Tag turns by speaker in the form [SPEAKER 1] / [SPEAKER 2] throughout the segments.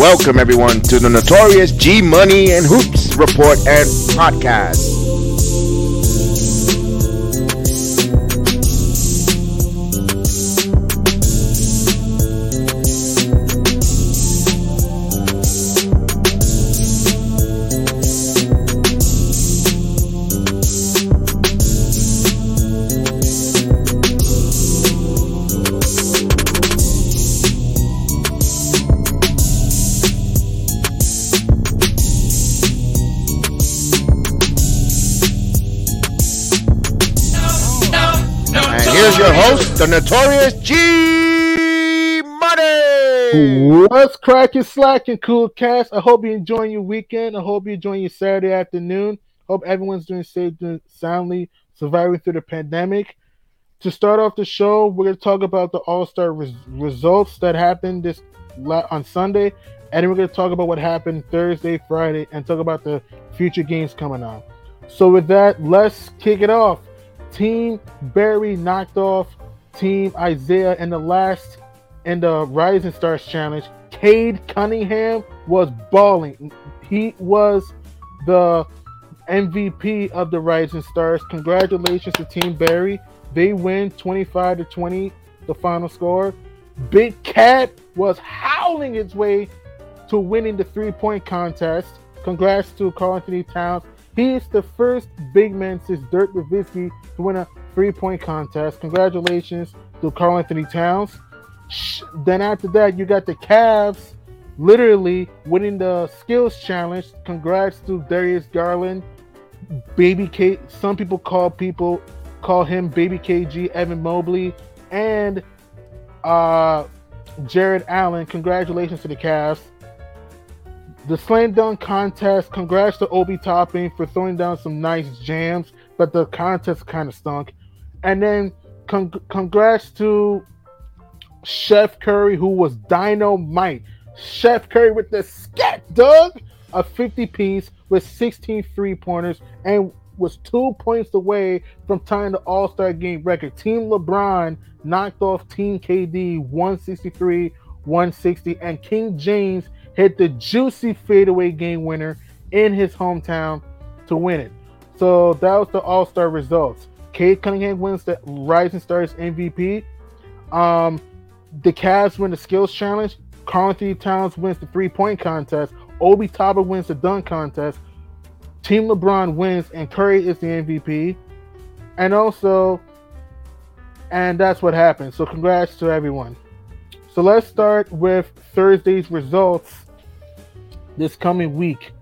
[SPEAKER 1] Welcome, everyone, to the Notorious G Money and Hoops Report and Podcast. The notorious G Money.
[SPEAKER 2] What's cracking, slacking, cool cast? I hope you're enjoying your weekend. I hope you're enjoying your Saturday afternoon. Hope everyone's doing safe, doing soundly, surviving through the pandemic. To start off the show, we're going to talk about the All Star res- results that happened this on Sunday, and then we're going to talk about what happened Thursday, Friday, and talk about the future games coming on. So, with that, let's kick it off. Team Barry knocked off Team Isaiah in the last in the Rising Stars Challenge. Cade Cunningham was balling. He was the MVP of the Rising Stars. Congratulations to Team Barry. They win 25 to 20, the final score. Big Cat was howling its way to winning the three point contest. Congrats to Karl-Anthony Towns he is the first big man since Dirk Nowitzki to win a three-point contest. Congratulations to Karl-Anthony Towns. Then after that, you got the Cavs literally winning the skills challenge. Congrats to Darius Garland, Baby K. Some people call people call him Baby KG, Evan Mobley, and uh, Jarrett Allen. Congratulations to the Cavs. The slam dunk contest. Congrats to Obi Toppin for throwing down some nice jams, but the contest kind of stunk. And then con- congrats to Chef Curry, who was dynamite. Chef Curry with the scat dog, a 50 piece with 16 three pointers and was two points away from tying the All Star game record. Team LeBron knocked off Team KD 163 160, and King James hit the juicy fadeaway game winner in his hometown to win it. So that was the All Star results. Cade Cunningham wins the Rising Stars MVP. Um, the Cavs win the Skills Challenge. Karl-Anthony Towns wins the three point contest. Obi Toppin wins the dunk contest. Team LeBron wins, and Curry is the MVP. And also, and that's what happened. So, congrats to everyone. So let's start with Thursday's results this coming week.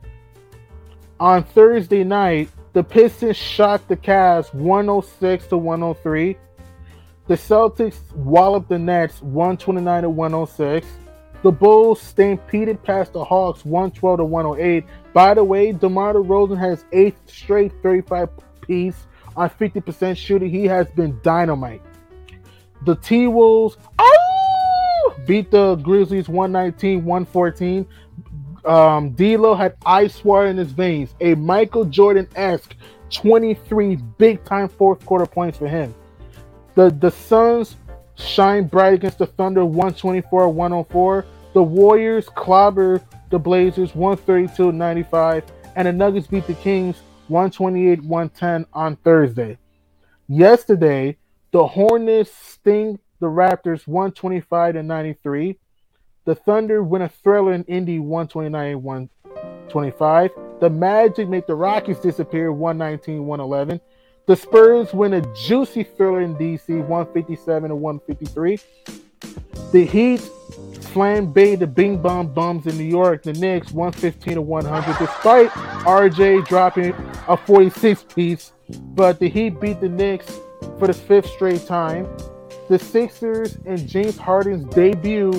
[SPEAKER 2] On Thursday night, the Pistons shocked the Cavs 106 to 103. The Celtics walloped the Nets 129 to 106. The Bulls stampeded past the Hawks 112 to 108. By the way, DeMar DeRozan has eighth straight 35 piece on 50% shooting. He has been dynamite. The T Wolves, oh, beat the Grizzlies 119 114. Um, D'Lo had ice water in his veins. A Michael Jordan esque 23 big time fourth quarter points for him. The the Suns shine bright against the Thunder 124 104. The Warriors clobber the Blazers 132 95. And the Nuggets beat the Kings 128 110 on Thursday. Yesterday, the Hornets sting the Raptors 125 to 93. The Thunder win a thriller in Indy 129 125. The Magic make the Rockets disappear 119 111. The Spurs win a juicy thriller in DC 157 to 153. The Heat flambe the Bing Bong Bums in New York. The Knicks 115 to 100, despite RJ dropping a 46 piece. But the Heat beat the Knicks for the fifth straight time the Sixers and James Harden's debut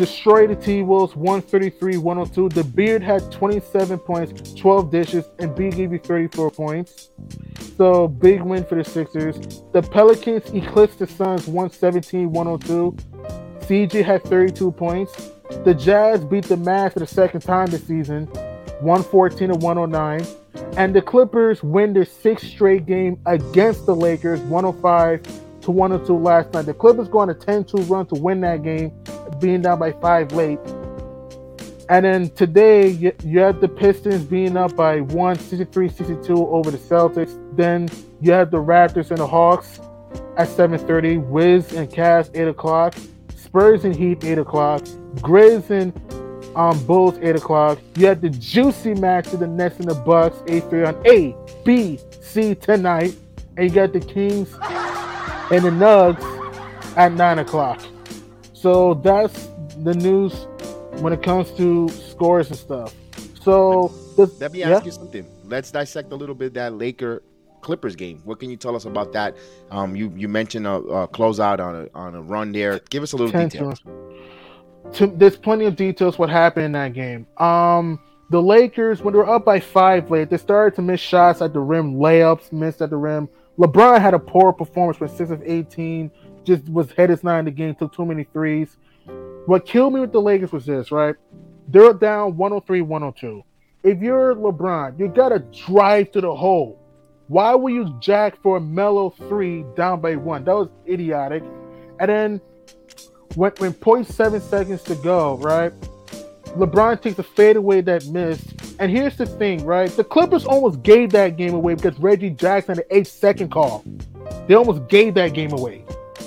[SPEAKER 2] destroyed the T Wolves 133 102. The Beard had 27 points, 12 dishes, and B gave you 34 points. So big win for the Sixers. The Pelicans eclipsed the Suns 117 102. CJ had 32 points. The Jazz beat the Mavs for the second time this season, 114 to 109. And the Clippers win their sixth straight game against the Lakers, 105 to one or two last night. The Clippers go on a 10-2 run to win that game, being down by five late. And then today, you, you had the Pistons being up by 163-62 over the Celtics. Then you had the Raptors and the Hawks at 7:30. Wiz and Cavs 8 o'clock. Spurs and Heat 8 o'clock. Grizz and um, Bulls 8 o'clock. You had the juicy match of the Nets and the Bucks 8-3 on A, B, C tonight. And you got the Kings and the Nugs at 9 o'clock. So that's the news when it comes to scores and stuff. So
[SPEAKER 1] this, let me ask yeah? you something. Let's dissect a little bit that Laker Clippers game. What can you tell us about that? Um, you you mentioned a, a closeout on a on a run there. Give us a little detail.
[SPEAKER 2] To, there's plenty of details what happened in that game. Um, the Lakers when they were up by five late, they started to miss shots at the rim, layups missed at the rim. LeBron had a poor performance with six of 18, just was headed nine in the game, took too many threes. What killed me with the Lakers was this, right? They're down 103 102. If you're LeBron, you got to drive to the hole. Why will you jack for a mellow three down by one? That was idiotic. And then when, when 0.7 seconds to go, right? LeBron takes a fadeaway that missed. And here's the thing, right? The Clippers almost gave that game away because Reggie Jackson had an eight second call. They almost gave that game away.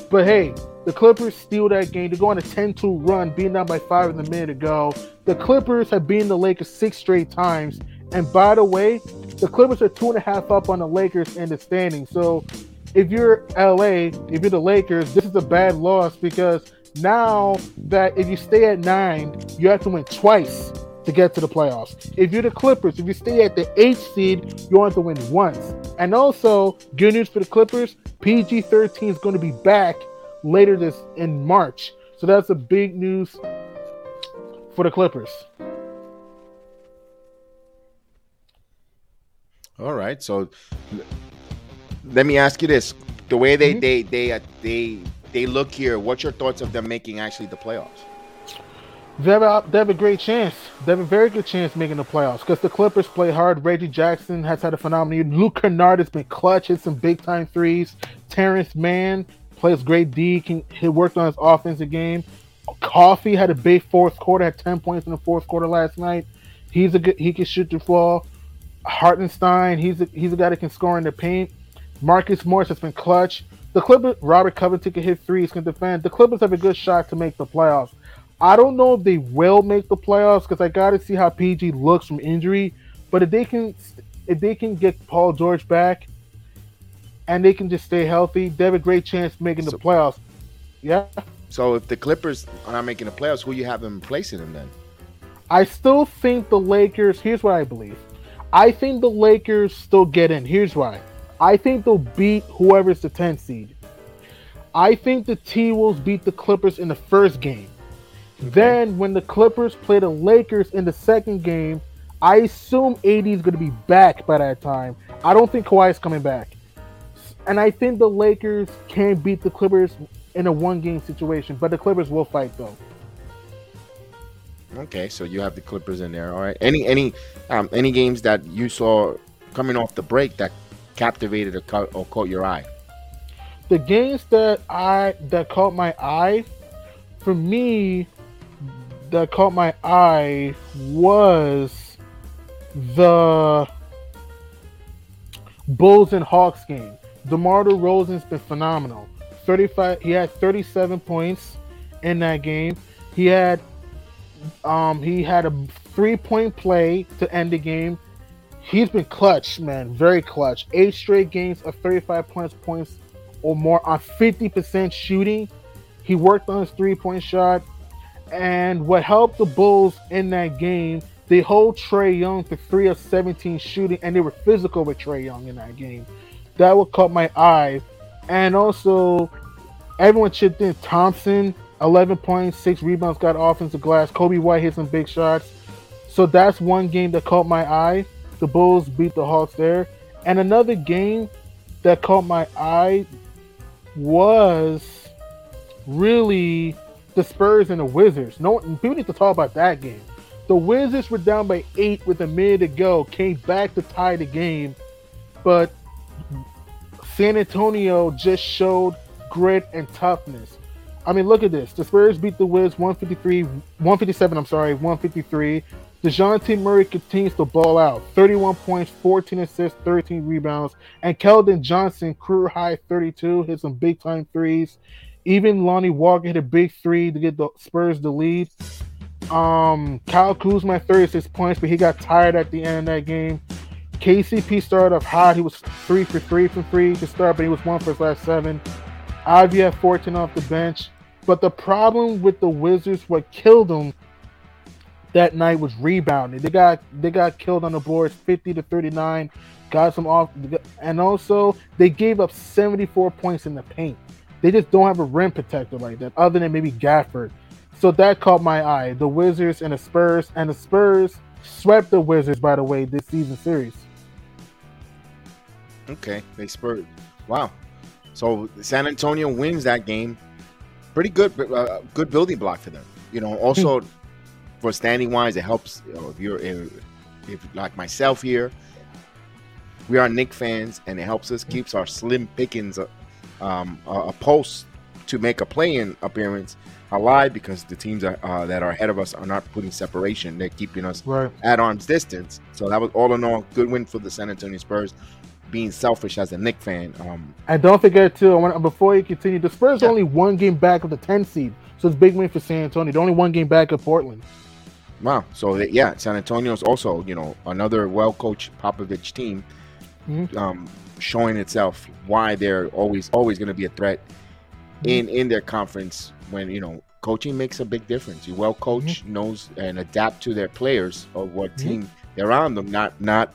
[SPEAKER 2] But hey, the Clippers steal that game. They go on a 10 2 run, being down by five in the minute to go. The Clippers have beaten the Lakers six straight times. And by the way, the Clippers are two and a half up on the Lakers in the standing. So if you're LA, if you're the Lakers, this is a bad loss because now that if you stay at nine, you have to win twice to get to the playoffs. If you're the Clippers, if you stay at the eighth seed, you want to win once. And also, good news for the Clippers, PG 13 is going to be back later this in March. So that's a big news for the Clippers.
[SPEAKER 1] All right. So let me ask you this: the way they mm-hmm. they they uh, they they look here, what's your thoughts of them making actually the playoffs?
[SPEAKER 2] They have, a, they have a great chance. They have a very good chance making the playoffs because the Clippers play hard. Reggie Jackson has had a phenomenal year. Luke Kennard has been clutch, hit some big time threes. Terance Mann plays great D. Can, he worked on his offensive game. Coffey had a big fourth quarter, had 10 points in the fourth quarter last night. He's a good, he can shoot the floor. Hartenstein, he's a, he's a guy that can score in the paint. Marcus Morris has been clutch. The Clippers, Robert Covington can hit threes, can defend. The Clippers have a good shot to make the playoffs. I don't know if they will make the playoffs because I got to see how PG looks from injury. But if they can, if they can get Paul George back, and they can just stay healthy, they have a great chance of making the so, playoffs. Yeah.
[SPEAKER 1] So if the Clippers are not making the playoffs, who you have them placing them then?
[SPEAKER 2] I still think the Lakers. Here's what I believe. I think the Lakers still get in. Here's why. I think they'll beat whoever's the 10th seed. I think the T Wolves beat the Clippers in the first game. Okay. Then, when the Clippers play the Lakers in the second game, I assume AD is going to be back by that time. I don't think Kawhi is coming back. And I think the Lakers can beat the Clippers in a one game situation, but the Clippers will fight though.
[SPEAKER 1] Okay, so you have the Clippers in there. All right. Any any um, any games that you saw coming off the break that captivated or caught, or caught your eye?
[SPEAKER 2] The games that I that caught my eye, for me, that caught my eye was the Bulls and Hawks game. DeMar DeRozan's been phenomenal. 35 he had 37 points in that game. He had um he had a three-point play to end the game he's been clutch, man, very clutch. Eight straight games of 35 points, points or more on 50% shooting. He worked on his three-point shot, and what helped the Bulls in that game, they hold Trae Young to three of 17 shooting, and they were physical with Trae Young in that game. That would caught my eye, and also everyone chipped in. Thompson, 11 points, six rebounds, got offensive glass. Coby White hit some big shots. So that's one game that caught my eye. The Bulls beat the Hawks there. And another game that caught my eye was really the Spurs and the Wizards. No, people need to talk about that game. The Wizards were down by eight with a minute to go, came back to tie the game, but San Antonio just showed grit and toughness. I mean, look at this. The Spurs beat the Wiz 153, 157, I'm sorry, 153. Dejounte Murray continues to ball out. 31 points, 14 assists, 13 rebounds. And Keldon Johnson, career high 32, hit some big time threes. Even Lonnie Walker hit a big three to get the Spurs the lead. Um, Kyle Kuzma 36 points, but he got tired at the end of that game. KCP started off hot. He was three for three from three to start, but he was one for his last seven. Ivy had 14 off the bench. But the problem with the Wizards, what killed them that night was rebounding. They got they got killed on the boards 50 to 39, got some off and also they gave up 74 points in the paint. They just don't have a rim protector like that, other than maybe Gafford. So that caught my eye. The Wizards and the Spurs, and the Spurs swept the Wizards, by the way, this season series.
[SPEAKER 1] Okay, they spurred. Wow. So San Antonio wins that game. Pretty good, uh, good building block for them. You know, also hmm. For standing wise, it helps. You know, if you're if, if like myself here, we are Knick fans, and it helps us keeps our slim pickings uh, um, a post to make a play-in appearance alive because the teams are, uh, that are ahead of us are not putting separation; they're keeping us right. at arm's distance. So that was all in all good win for the San Antonio Spurs. Being selfish as a Knick fan, um,
[SPEAKER 2] and don't forget too. Want, before you continue, the Spurs yeah. only one game back of the 10 seed, so it's big win for San Antonio. They're only one game back of Portland.
[SPEAKER 1] Wow. So yeah, San Antonio is also you know another well coached Popovich team. Mm-hmm. Um, showing itself why they're always always going to be a threat mm-hmm. in in their conference when you know coaching makes a big difference. You well coach mm-hmm. knows and adapt to their players or what mm-hmm. team they're on them. Not not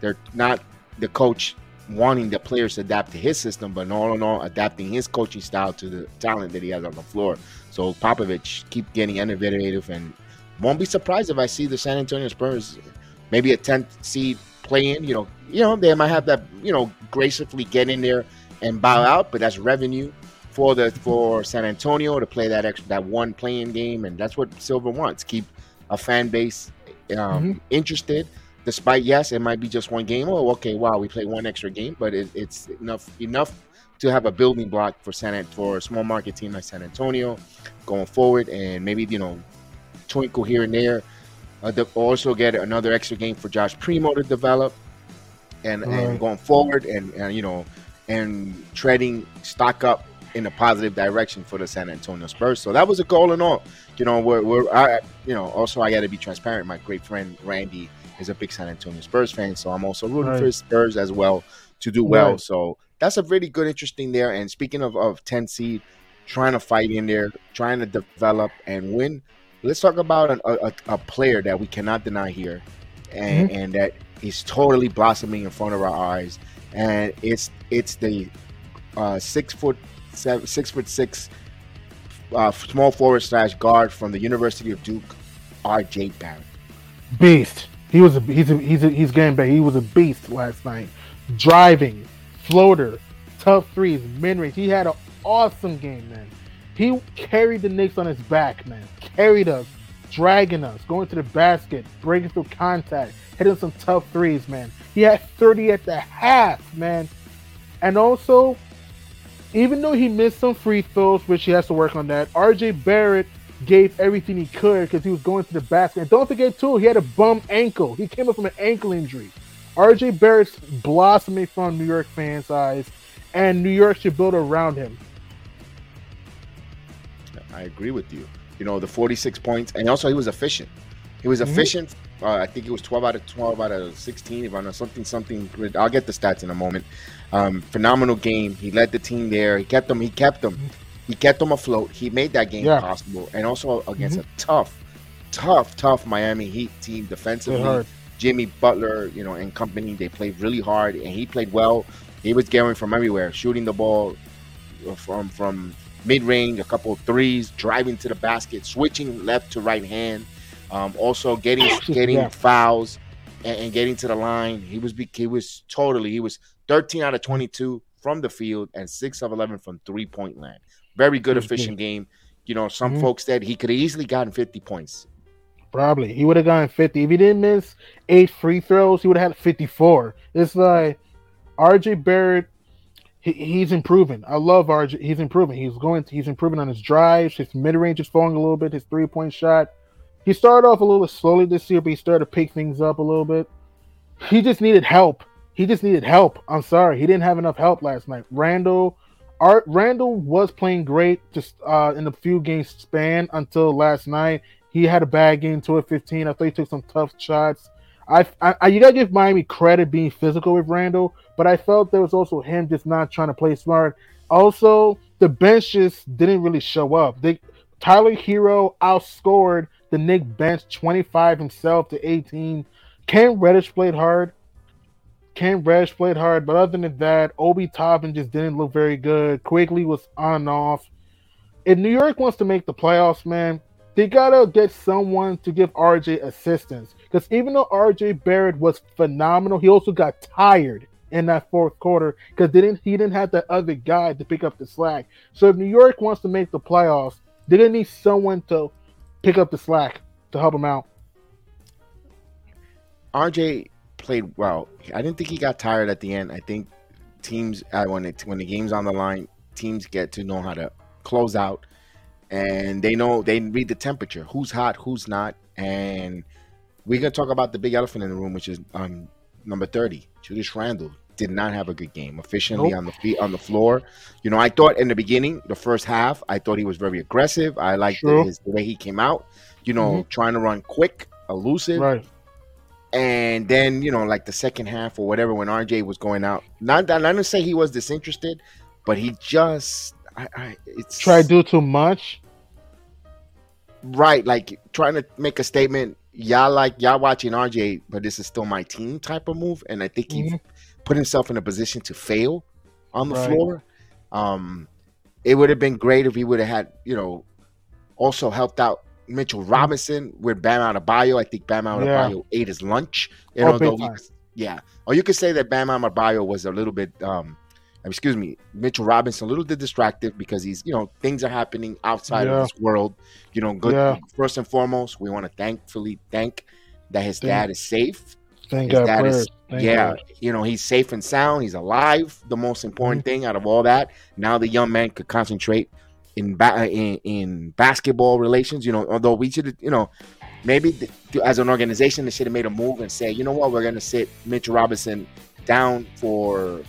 [SPEAKER 1] they're not the coach wanting the players to adapt to his system, but all in all adapting his coaching style to the talent that he has on the floor. So Popovich keep getting innovative and won't be surprised if I see the San Antonio Spurs maybe a 10th seed play in. You know, you know they might have that you know gracefully get in there and bow out, but that's revenue for the for San Antonio to play that extra that one playing game, and that's what Silver wants. Keep a fan base um, mm-hmm. interested, despite yes, it might be just one game. Oh, okay, wow, we play one extra game, but it, it's enough enough to have a building block for San for a small market team like San Antonio going forward, and maybe you know twinkle here and there. Uh, also get another extra game for Josh Primo to develop and, right. and going forward and, and you know and treading stock up in a positive direction for the San Antonio Spurs. So that was a goal and all. You know, we're, we're I, you know, also I got to be transparent. My great friend Randy is a big San Antonio Spurs fan, so I'm also rooting right. for Spurs as well to do well. Right. So that's a really good, interesting there. And speaking of, of 10 seed, trying to fight in there, trying to develop and win. Let's talk about an, a, a player that we cannot deny here, and, mm-hmm. and that is totally blossoming in front of our eyes, and it's it's the uh, six foot seven, six foot six uh, small forward slash guard from the University of Duke, R.J. Barrett.
[SPEAKER 2] Beast. He was a he's a, he's a, he's getting back. He was a beast last night. Driving, floater, tough threes, mid range. He had an awesome game, man. He carried the Knicks on his back, man. Carried us, dragging us, going to the basket, breaking through contact, hitting some tough threes, man. He had 30 at the half, man. And also, even though he missed some free throws, which he has to work on that, RJ Barrett gave everything he could because he was going to the basket. And don't forget, too, he had a bum ankle. He came up from an ankle injury. RJ Barrett's blossoming from New York fans' eyes, and New York should build around him.
[SPEAKER 1] I agree with you. You know, the 46 points, and also he was efficient. He was mm-hmm. efficient uh, I think it was 12 out of 12 out of 16, if I know something, something. I'll get the stats in a moment. Um, phenomenal game. He led the team there. He kept them. He kept them. He kept them afloat. He made that game yeah. possible, and also against mm-hmm. a tough, tough, tough Miami Heat team defensively. Jimmy Butler, you know, and company, they played really hard, and he played well. He was going from everywhere, shooting the ball from from mid range, a couple of threes, driving to the basket, switching left to right hand, um, also getting getting yeah. fouls and, and, getting to the line. He was he was totally he was 13 out of 22 from the field and six of 11 from three point land. Very good, efficient good. game. You know, some mm-hmm. folks said he could have easily gotten 50 points.
[SPEAKER 2] Probably he would have gotten 50 if he didn't miss eight free throws. He would have had 54. It's like RJ Barrett he, he's improving. I love RJ. He's improving. He's going. He's improving on his drives. His mid range is falling a little bit. His three point shot. He started off a little slowly this year, but he started to pick things up a little bit. He just needed help. He just needed help. I'm sorry, he didn't have enough help last night. Randle, Art Randle was playing great just uh, in the few games span until last night. He had a bad game, two of 15. I thought he took some tough shots. I, I, you gotta give Miami credit being physical with Randle, but I felt there was also him just not trying to play smart. Also, the bench just didn't really show up. They Tyler Herro outscored the Knick bench 25 himself to 18. Cam Reddish played hard. Cam Reddish played hard, but other than that, Obi Toppin just didn't look very good. Quickley was on and off. If New York wants to make the playoffs, man, they gotta get someone to give RJ assistance. Because even though RJ Barrett was phenomenal, he also got tired in that fourth quarter because didn't he didn't have that other guy to pick up the slack. So if New York wants to make the playoffs, they didn't need someone to pick up the slack to help him out.
[SPEAKER 1] RJ played well. I didn't think he got tired at the end. I think teams uh, when it, when the game's on the line, teams get to know how to close out, and they know they read the temperature. Who's hot, who's not, and we're gonna talk about the big elephant in the room, which is um, number thirty, Julius Randle. Did not have a good game efficiently nope. on the feet on the floor. You know, I thought in the beginning, the first half, I thought he was very aggressive. I liked sure. his, the way he came out. You know, mm-hmm. trying to run quick, elusive. Right. And then, you know, like the second half or whatever, when RJ was going out, not that not to say he was disinterested, but he just I, I it's
[SPEAKER 2] try to do too much.
[SPEAKER 1] Right, like trying to make a statement y'all like y'all watching RJ, but this is still my team type of move, and I think he mm-hmm. put himself in a position to fail on the right. floor. Um, it would have been great if he would have had, you know, also helped out Mitchell mm-hmm. Robinson with Bam Adebayo. I think Bam Adebayo yeah. ate his lunch. You know, yeah. Or you could say that Bam Adebayo was a little bit um, excuse me, Mitchell Robinson a little bit distracted because he's, you know, things are happening outside yeah. of this world. You know, good. Yeah. First and foremost, we want to thankfully thank that his thank, dad is safe.
[SPEAKER 2] Thank his God. Is,
[SPEAKER 1] thank yeah, God. you know, he's safe and sound. He's alive. The most important mm-hmm. thing out of all that. Now the young man could concentrate in, ba- in in basketball relations. You know, although we should, you know, maybe th- as an organization, they should have made a move and say, you know what, we're going to sit Mitchell Robinson down for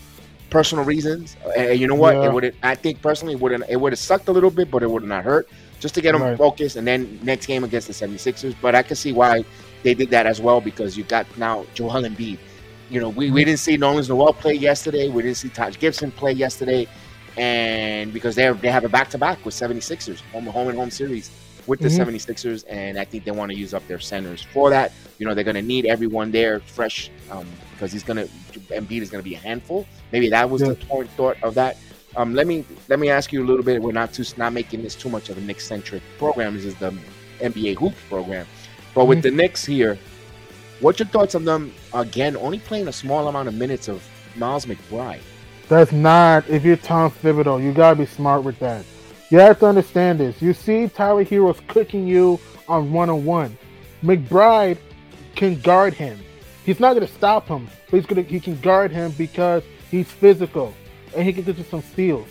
[SPEAKER 1] personal reasons. And you know what? Yeah. It would I think personally it would it would have sucked a little bit, but it would not hurt just to get them right. focused. And then next game against the 76ers. But I can see why they did that as well because you got now Joel Embiid. You know, we, we mm-hmm. didn't see Nerlens Noel play yesterday. We didn't see Taj Gibson play yesterday. And because they they have a back to back with 76ers, home home and home series with the mm-hmm. 76ers. And I think they want to use up their centers for that. You know, they're going to need everyone there fresh um, because he's going to, Embiid is going to be a handful. Maybe that was yeah. the thought of that. Um, let me let me ask you a little bit. We're not too not making this too much of a Knicks centric program. This is the NBA hoops program, but mm-hmm. with the Knicks here, what's your thoughts on them again? Only playing a small amount of minutes of Miles McBride.
[SPEAKER 2] That's not. If you're Tom Thibodeau, you gotta be smart with that. You have to understand this. You see Tyler Herro's cooking you on one on one. McBride can guard him. He's not gonna stop him, but he's gonna he can guard him because he's physical and he can get you some steals.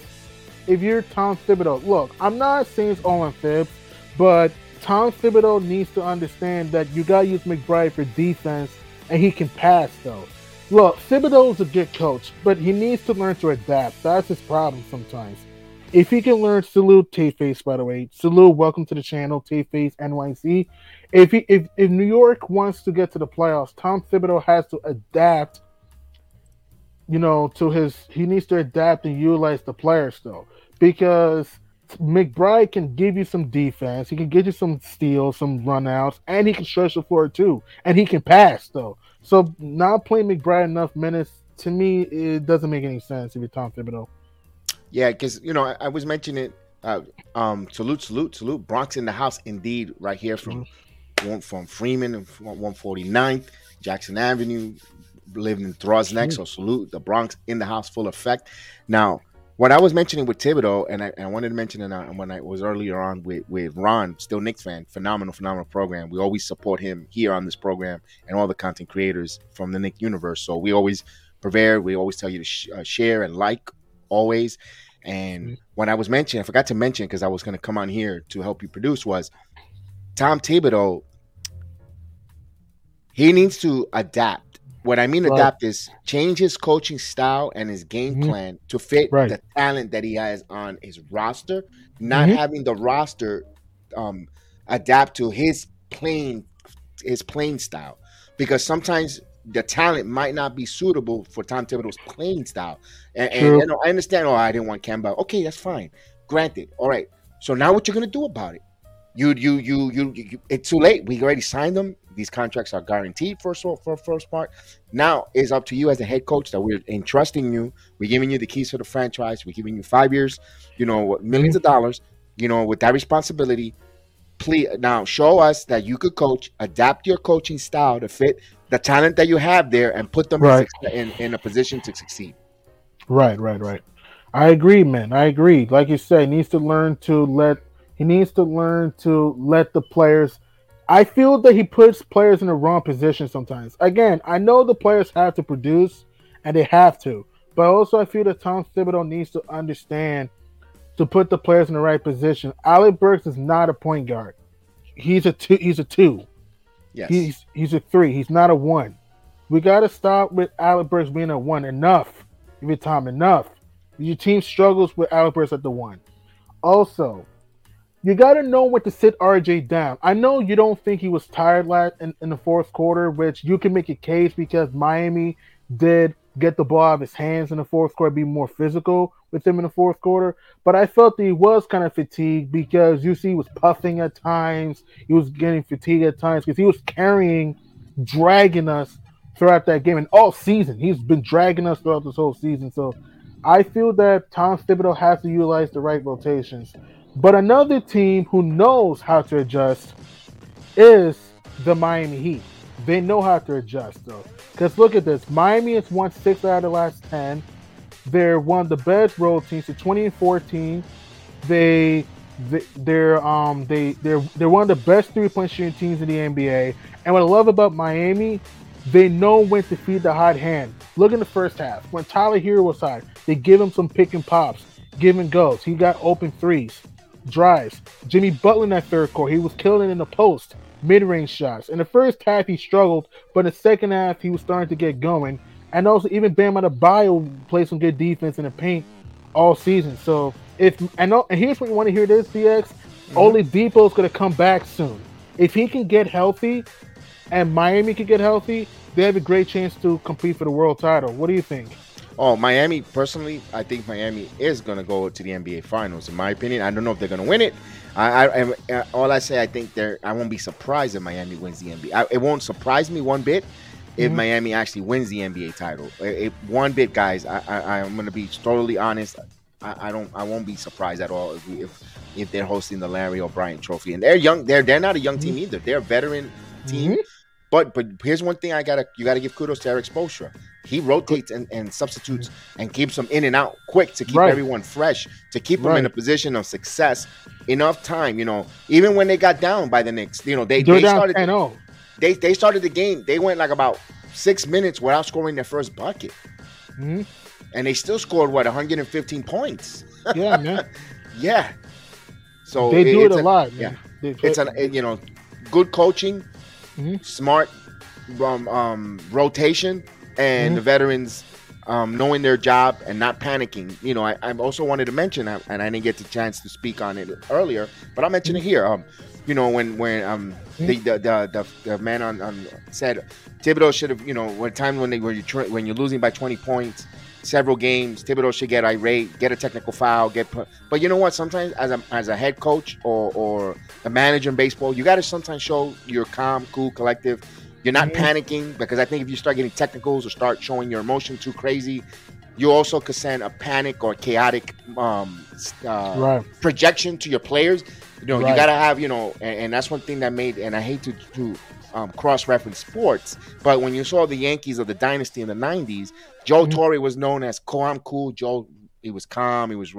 [SPEAKER 2] If you're Tom Thibodeau, look, I'm not saying it's all on Thibs, but Tom Thibodeau needs to understand that you gotta use McBride for defense and he can pass though. Look, Thibodeau is a good coach, but he needs to learn to adapt. That's his problem sometimes. If he can learn, salute Tay Face, by the way. Salute, welcome to the channel, Tay Face NYC. If he, if if New York wants to get to the playoffs, Tom Thibodeau has to adapt. You know, to his he needs to adapt and utilize the players though, because McBride can give you some defense, he can get you some steals, some runouts, and he can stretch the floor too, and he can pass though. So not playing McBride enough minutes to me it doesn't make any sense if you're Tom Thibodeau.
[SPEAKER 1] Yeah, because you know I, I, was mentioning Uh, um, salute, salute, salute. Bronx in the house, indeed, right here from mm-hmm. from Freeman and 149th, Jackson Avenue, living in Throgs Neck. So salute the Bronx in the house, full effect. Now, what I was mentioning with Thibodeau, and I, and I wanted to mention it uh, when I was earlier on with, with Ron, still Knicks fan, phenomenal, phenomenal program. We always support him here on this program and all the content creators from the Knick universe. So we always prepare, we always tell you to sh- uh, share and like always. And mm-hmm. when I was mentioning, I forgot to mention because I was going to come on here to help you produce was Tom Thibodeau. He needs to adapt what I mean right. adapt is change his coaching style and his game mm-hmm. plan to fit right. the talent that he has on his roster, not mm-hmm. having the roster um, adapt to his playing his playing style. Because sometimes the talent might not be suitable for Tom Thibodeau's playing style. And, and you know, I understand, oh, I didn't want Kemba. Okay, that's fine. Granted. All right. So now what you're gonna do about it? You you you you, you it's too late. We already signed them these contracts are guaranteed first for for first part. Now it's up to you as the head coach that we're entrusting you. We're giving you the keys to the franchise. We're giving you five years, you know, 1000000s of mm-hmm. dollars. You know, with that responsibility, please now show us that you could coach, adapt your coaching style to fit the talent that you have there, and put them right. in, in a position to succeed.
[SPEAKER 2] Right, right, right. I agree, man. I agree. Like you say, he needs to learn to let he needs to learn to let the players I feel that he puts players in the wrong position sometimes. Again, I know the players have to produce and they have to, but also I feel that Tom Thibodeau needs to understand to put the players in the right position. Alec Burks is not a point guard. He's a two. He's a two. Yes. He's he's a three. He's not a one. We got to stop with Alec Burks being a one. Enough. Give it time. Enough. Your team struggles with Alec Burks at the one. Also, you got to know when to sit RJ down. I know you don't think he was tired last in, in, the fourth quarter, which you can make a case because Miami did get the ball out of his hands in the fourth quarter, be more physical with him in the fourth quarter. But I felt he was kind of fatigued because you see he was puffing at times, he was getting fatigued at times because he was carrying, dragging us throughout that game and all season. He's been dragging us throughout this whole season. So I feel that Tom Thibodeau has to utilize the right rotations. But another team who knows how to adjust is the Miami Heat. They know how to adjust though. Because look at this. Miami has won six out of the last ten. They're one of the best road teams. To 20 and 14. They they, are um they they're they're one of the best three point shooting teams in the NBA. And what I love about Miami, they know when to feed the hot hand. Look in the first half when Tyler Herro was hot, they give him some pick and pops, give and goes. He got open threes drives. Jimmy Butler in that third quarter, he was killing in the post, mid-range shots. In the first half, he struggled, but in the second half, he was starting to get going. And also, even Bam Adebayo played some good defense in the paint all season. So if and, and here's what you want to hear: this DX, mm-hmm. Oladipo is going to come back soon. If he can get healthy, and Miami can get healthy, they have a great chance to compete for the world title. What do you think?
[SPEAKER 1] Oh, Miami. Personally, I think Miami is going to go to the NBA Finals. In my opinion, I don't know if they're going to win it. I, I, I, uh, all I say, I think they're. I won't be surprised if Miami wins the NBA. I, it won't surprise me one bit if mm-hmm. Miami actually wins the NBA title. It, one bit, guys. I, I, am going to be totally honest. I, I, don't. I won't be surprised at all if, we, if if they're hosting the Larry O'Brien Trophy. And they're young. They're they're not a young team mm-hmm. either. They're a veteran team. Mm-hmm. But but here's one thing I gotta you gotta give kudos to Erik Spoelstra. He rotates and, and substitutes and keeps them in and out quick to keep right. everyone fresh, to keep them in a position of success. Enough time, you know. Even when they got down by the Knicks, you know, they, they started they they started the game. They went like about six minutes without scoring their first bucket. Mm-hmm. And they still scored what 115 points.
[SPEAKER 2] Yeah, man.
[SPEAKER 1] yeah. So
[SPEAKER 2] they it, do it a, a lot. Man.
[SPEAKER 1] Yeah, it's an you know, good coaching, mm-hmm. smart um, um, rotation, and mm-hmm. the veterans um, knowing their job and not panicking. You know, I, I also wanted to mention, and I didn't get the chance to speak on it earlier, but I'll mention it here. Um, you know, when when um the the the, the, the man on, on said Thibodeau should have, you know, when time when they were when you're losing by 20 points, several games, Thibodeau should get irate, get a technical foul, get put. But you know what? Sometimes as a as a head coach or or a manager in baseball, you got to sometimes show you're calm, cool, collective. You're not mm-hmm. panicking because I think if you start getting technicals or start showing your emotion too crazy, you also could send a panic or chaotic um, uh,
[SPEAKER 2] Right.
[SPEAKER 1] projection to your players. You know, you gotta have, you know, and, and that's one thing that made. And I hate to to um, cross-reference sports, but when you saw the Yankees of the dynasty in the '90s, Joe
[SPEAKER 2] Mhm.
[SPEAKER 1] Torre was known as calm, cool. Joe, he was calm. He was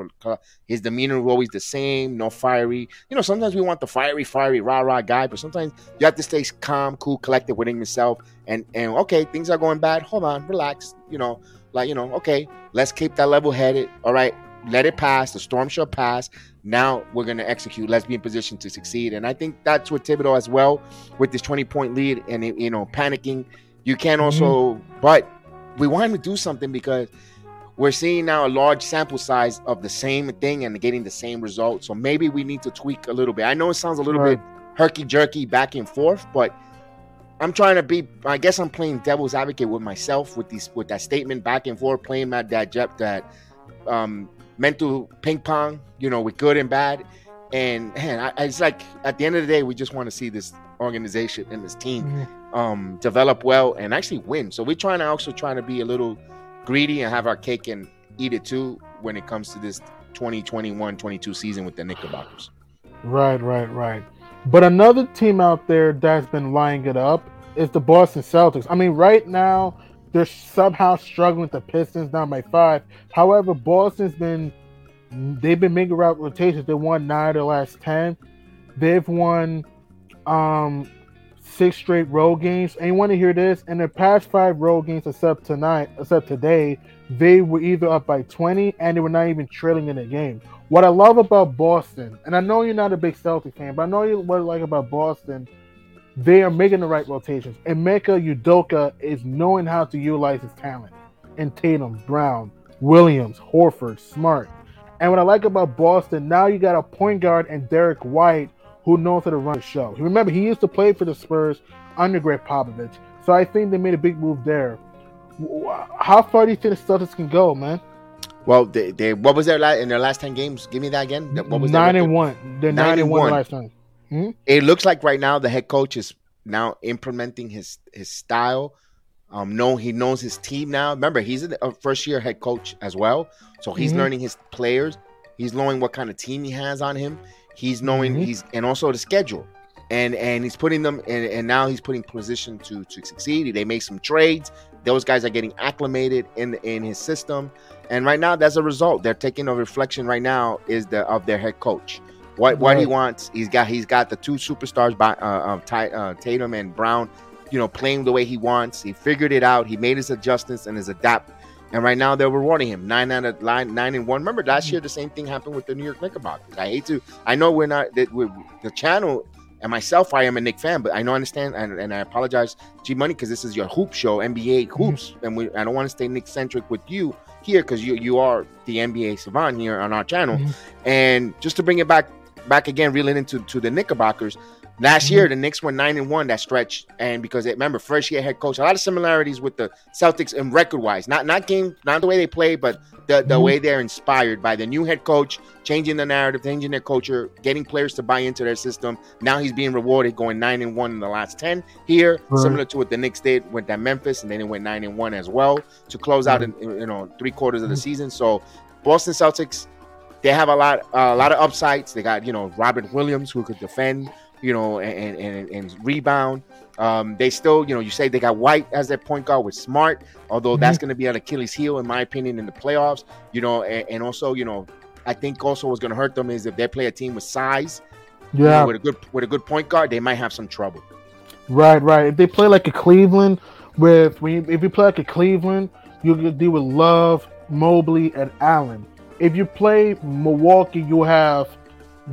[SPEAKER 1] his demeanor was always the same, no fiery. You know, sometimes we want the fiery, fiery, rah rah guy, but sometimes you have to stay calm, cool, collected within yourself. And and okay, things are going bad. Hold on, relax. You know, like you know, okay, let's keep that level headed. All right, let it pass. The storm shall pass. Now we're gonna execute. Let's be in position to succeed. And I think that's what Thibodeau as well with this twenty point lead and you know panicking. You can also, but we want him to do something because we're seeing now a large sample size of the same thing and getting the same result. So maybe we need to tweak a little bit. I know it sounds a little
[SPEAKER 2] Right.
[SPEAKER 1] bit herky jerky back and forth, but I'm trying to be. I guess I'm playing devil's advocate with myself with these with that statement back and forth, playing that that that um, mental ping pong. You know, with good and bad. And man, I, it's like at the end of the day, we just want to see this organization and this team
[SPEAKER 2] Mhm.
[SPEAKER 1] um, develop well and actually win. So we're trying to also trying to be a little greedy and have our cake and eat it too when it comes to this 2021-22 season with the Knickerbockers.
[SPEAKER 2] Right, right, right. But another team out there that's been lining it up is the Boston Celtics. I mean, right now they're somehow struggling with the Pistons down by five. However, Boston's been they've been making route rotations. They won nine of the last ten. They've won um six straight road games. And you want to hear this? In the past five road games, except tonight, except today, they were either up by 20 and they were not even trailing in the game. What I love about Boston, and I know you're not a big Celtic fan, but I know you what I like about Boston, they are making the right rotations. And Mecca Udoka is knowing how to utilize his talent. And Tatum, Brown, Williams, Horford, Smart. And what I like about Boston, now you got a point guard and Derrick White who knows how to run the show. Remember, he used to play for the Spurs under Gregg Popovich. So I think they made a big move there. How far do you think the Celtics can go, man?
[SPEAKER 1] Well, they, they what was their last in their last 10 games? Give me that again. What was
[SPEAKER 2] nine and one? They're
[SPEAKER 1] Nine
[SPEAKER 2] nine,
[SPEAKER 1] and
[SPEAKER 2] and one,
[SPEAKER 1] one.
[SPEAKER 2] last time.
[SPEAKER 1] It looks like right now the head coach is now implementing his his style. Um, no, he knows his team now. Remember, he's a first year head coach as well, so he's
[SPEAKER 2] Mhm.
[SPEAKER 1] learning his players. He's knowing what kind of team he has on him. He's knowing
[SPEAKER 2] Mhm.
[SPEAKER 1] he's and also the schedule, and and he's putting them and, and now he's putting position to to succeed. They make some trades. Those guys are getting acclimated in in his system, and right now that's a result. They're taking a reflection right now is the of their head coach. What what he
[SPEAKER 2] Right.
[SPEAKER 1] wants. He's got he's got the two superstars by uh, um, uh, Tatum and Brown. You know, playing the way he wants. He figured it out. He made his adjustments and his adapt. And right now they're rewarding him nine out of nine, nine and one. Remember last year the same thing happened with the New York Knickerbockers. I hate to. I know we're not that we're the channel and myself. I am a Knick fan, but I know I understand and, and I apologize, G Money, because this is your hoop show, NBA hoops, and we I don't want to stay Knick centric with you here because you you are the NBA savant here on our channel.
[SPEAKER 2] Mhm.
[SPEAKER 1] And just to bring it back back again, reeling into to the Knickerbockers. Last year, the Knicks were nine and one that stretch, and because they, remember, first year head coach, a lot of similarities with the Celtics in record wise, not not game, not the way they play, but the, the
[SPEAKER 2] Mhm.
[SPEAKER 1] way they're inspired by the new head coach, changing the narrative, changing their culture, getting players to buy into their system. Now he's being rewarded, going nine and one in the last ten here,
[SPEAKER 2] Right.
[SPEAKER 1] similar to what the Knicks did with that Memphis, and then it went nine and one as well to close out, in, you know, three quarters of the
[SPEAKER 2] Mhm.
[SPEAKER 1] season. So Boston Celtics they have a lot a lot of upsides. They got you know Robert Williams who could defend, you know, and and, and rebound. Um, they still, you know, you say they got White as their point guard with Smart, although that's going to be an Achilles heel in my opinion in the playoffs. You know, and, and also, you know, I think also what's going to hurt them is if they play a team with size, you know,
[SPEAKER 2] Yeah,
[SPEAKER 1] with a good with a good point guard, they might have some trouble.
[SPEAKER 2] right, right. If they play like a Cleveland, with if you play like a Cleveland, you could deal with Love, Mobley, and Allen. If you play Milwaukee, you have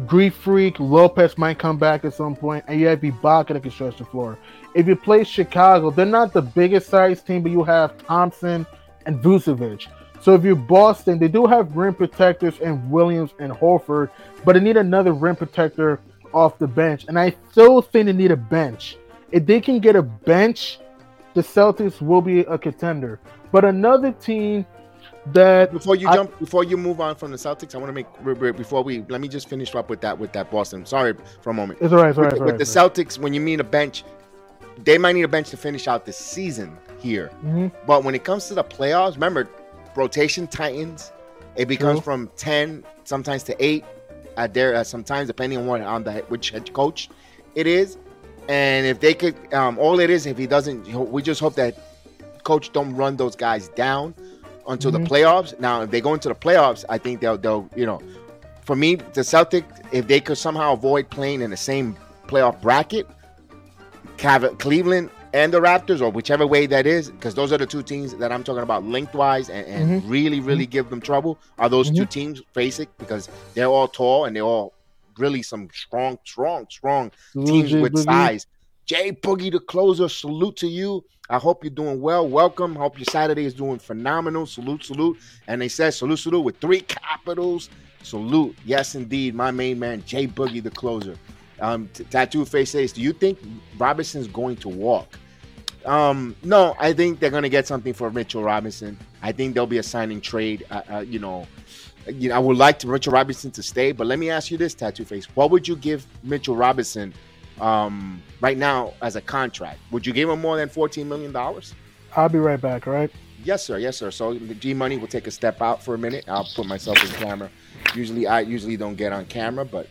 [SPEAKER 2] Greek Freak, Lopez might come back at some point, and you have Ibaka that can stretch the floor. If you play Chicago, they're not the biggest size team, but you have Thompson and Vucevic. So if you're Boston, they do have rim protectors and Williams and Horford, but they need another rim protector off the bench. And I still think they need a bench. If they can get a bench, the Celtics will be a contender. But another team that
[SPEAKER 1] Before you
[SPEAKER 2] I-
[SPEAKER 1] jump, before you move on from the Celtics, I want to make re- re- before we let me just finish up with that with that Boston. Sorry for a moment.
[SPEAKER 2] is all right, it's all right,
[SPEAKER 1] with,
[SPEAKER 2] it's
[SPEAKER 1] the- with
[SPEAKER 2] right,
[SPEAKER 1] the
[SPEAKER 2] it's all right.
[SPEAKER 1] Celtics, when you mean a bench, they might need a bench to finish out the season here.
[SPEAKER 2] Mhm.
[SPEAKER 1] But when it comes to the playoffs, remember, rotation tightens. It becomes
[SPEAKER 2] True.
[SPEAKER 1] from ten sometimes to eight. At there, uh, sometimes depending on what on the which head coach it is, and if they could, um, all it is if he doesn't, we just hope that coach don't run those guys down until
[SPEAKER 2] Mhm.
[SPEAKER 1] the mm-hmm. playoffs. Now, if they go into the playoffs, I think they'll they'll you know, for me, the Celtics, if they could somehow avoid playing in the same playoff bracket, Cav- Cleveland and the Raptors, or whichever way that is, because those are the two teams that I'm talking about lengthwise and, and mm-hmm. really, really mm-hmm. give them trouble. Are those two teams it because they're all tall and they're all really some strong, strong, strong teams
[SPEAKER 2] Jay
[SPEAKER 1] with
[SPEAKER 2] Boogie.
[SPEAKER 1] size. Jay Boogie, the closer, salute to you. I hope you're doing well. Welcome. Hope your Saturday is doing phenomenal. Salute, salute. And they said salute, salute with three capitals. Salute. Yes, indeed. My main man, Jay Boogie, the closer. Um, T- Tattoo Face says, Do you think Robinson's going to walk? Um, no, I think they're gonna get something for Mitchell Robinson. I think there'll be a signing trade. Uh, uh, you know, you know, I would like to Mitchell Robinson to stay, but let me ask you this, Tattoo Face: What would you give Mitchell Robinson um, right now as a contract? Would you give him more than fourteen million dollars?
[SPEAKER 2] I'll be right back. All right.
[SPEAKER 1] Yes, sir. Yes, sir. So the G Money will take a step out for a minute. I'll put myself in camera. Usually, I usually don't get on camera, but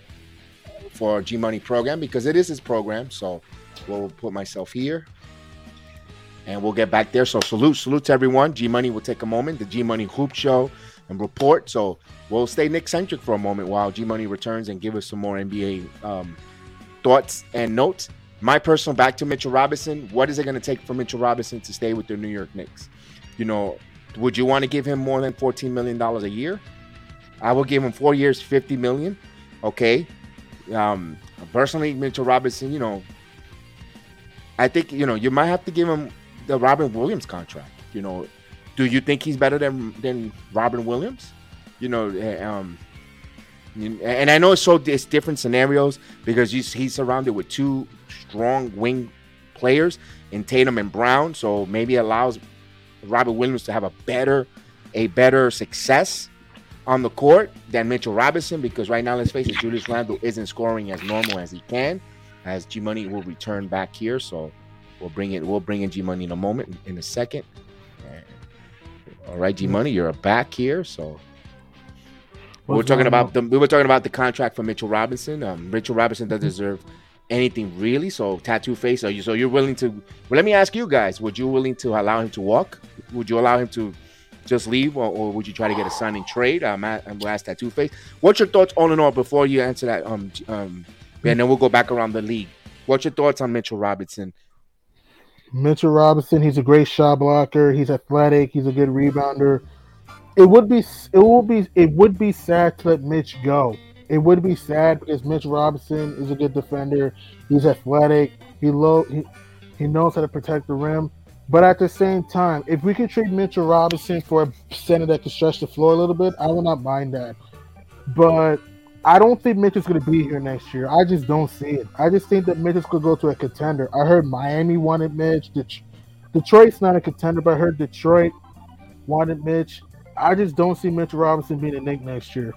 [SPEAKER 1] for G Money program because it is his program, so we'll put myself here, and we'll get back there. So salute, salute to everyone. G Money will take a moment. The G Money Hoop Show and report. So we'll stay Knick centric for a moment while G Money returns and give us some more NBA um, thoughts and notes. My personal back to Mitchell Robinson. What is it going to take for Mitchell Robinson to stay with the New York Knicks? You know, would you want to give him more than fourteen million dollars a year? I will give him four years, fifty million. Okay. Um, personally, Mitchell Robinson. You know, I think you know you might have to give him the Robin Williams contract. You know, do you think he's better than than Robin Williams? You know, eh, um, and I know it's so it's different scenarios because he's, surrounded with two strong wing players in Tatum and Brown, so maybe allows Robert Williams to have a better a better success on the court than Mitchell Robinson because right now, let's face it, Julius Randle isn't scoring as normal as he can. As G Money will return back here, so we'll bring it. We'll bring in G Money in a moment, in a second. All right, G Money, you're back here, so we were talking about the we were talking about the contract for Mitchell Robinson. Um, Mitchell Robinson doesn't deserve anything really. So tattoo face, are you? So you're willing to? Well, let me ask you guys: Would you willing to allow him to walk? Would you allow him to just leave, or, or would you try to get a signing trade? Um, I, I'm ask tattoo face. What's your thoughts all in all before you answer that? Um, um, and then we'll go back around the league. What's your thoughts on Mitchell Robinson?
[SPEAKER 2] Mitchell Robinson, he's a great shot blocker. He's athletic. He's a good rebounder. It would be it will be it would be sad to let Mitch go. It would be sad because Mitch Robinson is a good defender. He's athletic. He low he, he knows how to protect the rim. But at the same time, if we could trade Mitchell Robinson for a center that could stretch the floor a little bit, I would not mind that. But I don't think Mitch is going to be here next year. I just don't see it. I just think that Mitch is going to go to a contender. I heard Miami wanted Mitch. Det- Detroit's not a contender, but I heard Detroit wanted Mitch. I just don't see Mitchell Robinson being a Knick next year.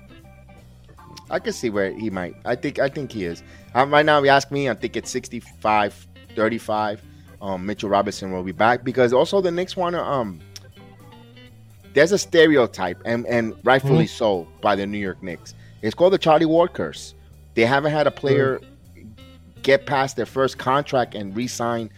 [SPEAKER 1] I can see where he might. I think I think he is. Um, right now, if you ask me, I think it's 65, 35. Um, Mitchell Robinson will be back because also the Knicks want to. Um, there's a stereotype, and and rightfully so, by the New York Knicks. It's called the Charlie Ward curse. They haven't had a player get past their first contract and re-sign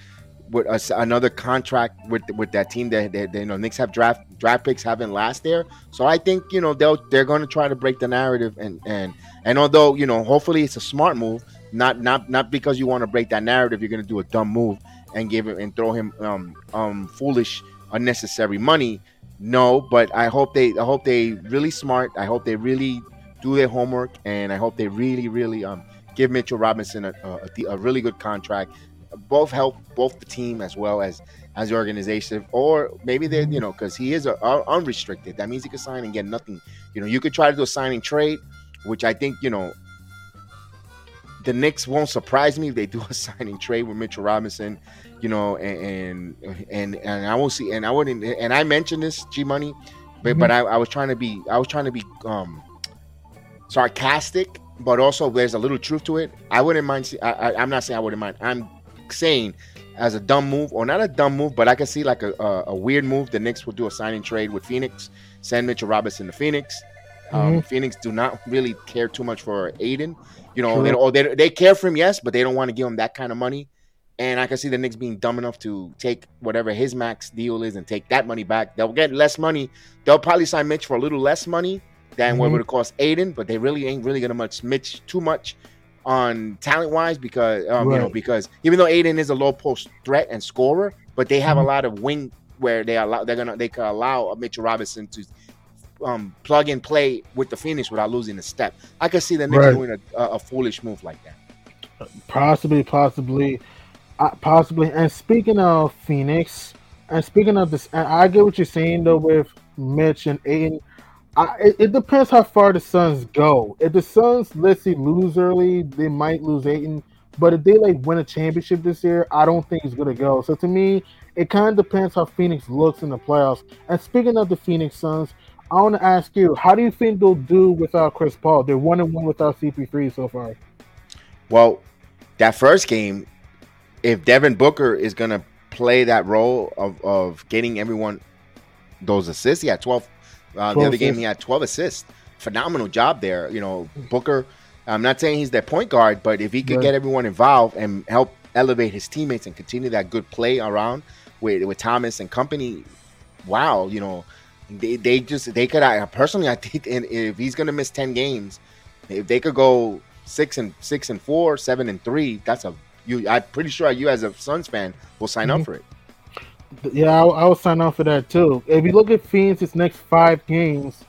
[SPEAKER 1] with a another contract with with that team that, that, you know Knicks have draft draft picks haven't last there. So I think you know they'll they're going to try to break the narrative and and and although you know hopefully it's a smart move, not not not because you want to break that narrative, you're going to do a dumb move and give him and throw him um um foolish unnecessary money. No, but I hope they I hope they really smart. I hope they really do their homework and I hope they really really um give Mitchell Robinson a, a, a really good contract. Both help both the team as well as as the organization, or maybe they, you know, because he is a, a- unrestricted. That means he could sign and get nothing. You know, you could try to do a signing trade, which I think you know the Knicks won't surprise me if they do a signing trade with Mitchell Robinson. You know, and and and, and I won't see. And I wouldn't. And I mentioned this G Money, but but I, I was trying to be. I was trying to be um sarcastic, but also there's a little truth to it. I wouldn't mind. see- I, I, I'm not saying I wouldn't mind. I'm saying as a dumb move, or not a dumb move, but I can see like a, a, a weird move. The Knicks will do a signing trade with Phoenix, send Mitchell Robinson to Phoenix. Um,
[SPEAKER 2] Mm-hmm.
[SPEAKER 1] Phoenix do not really care too much for Ayton. You know, they, or they, they care for him, yes, but they don't want to give him that kind of money. And I can see the Knicks being dumb enough to take whatever his max deal is and take that money back. They'll get less money. They'll probably sign Mitch for a little less money than what
[SPEAKER 2] Mhm.
[SPEAKER 1] would it cost Ayton, but they really ain't really gonna much Mitch too much on talent wise because um, you know because even though Ayton is a low post threat and scorer, but they have
[SPEAKER 2] Mhm.
[SPEAKER 1] a lot of wing where they allow they're gonna they could allow Mitchell Robinson to um, plug and play with the Phoenix without losing a step. I could see the Knicks
[SPEAKER 2] Right.
[SPEAKER 1] doing a, a, foolish move like that.
[SPEAKER 2] Possibly, possibly, possibly. And speaking of Phoenix, and speaking of this, I get what you're saying though with Mitch and Ayton. I, it, it depends how far the Suns go. If the Suns, let's say, lose early, they might lose Ayton. But if they like win a championship this year, I don't think it's gonna go. So to me, it kind of depends how Phoenix looks in the playoffs. And speaking of the Phoenix Suns, I want to ask you, how do you think they'll do without Chris Paul? They're one and one without CP3 so far.
[SPEAKER 1] Well, that first game, if Devin Booker is gonna play that role of, of getting everyone those assists, he had twelve. Uh, the
[SPEAKER 2] 12
[SPEAKER 1] other game, he had twelve assists. Phenomenal job there. You know, Booker. I'm not saying he's their point guard, but if he could
[SPEAKER 2] Right.
[SPEAKER 1] get everyone involved and help elevate his teammates and continue that good play around with with Thomas and company, wow, you know, they, they just they could. I personally, I think, if he's gonna miss ten games, if they could go six and six and four, seven and three, that's a you. I'm pretty sure you as a Suns fan will sign
[SPEAKER 2] Mhm.
[SPEAKER 1] up for it.
[SPEAKER 2] Yeah, I, I would sign off for that too. If you look at Phoenix's next five games,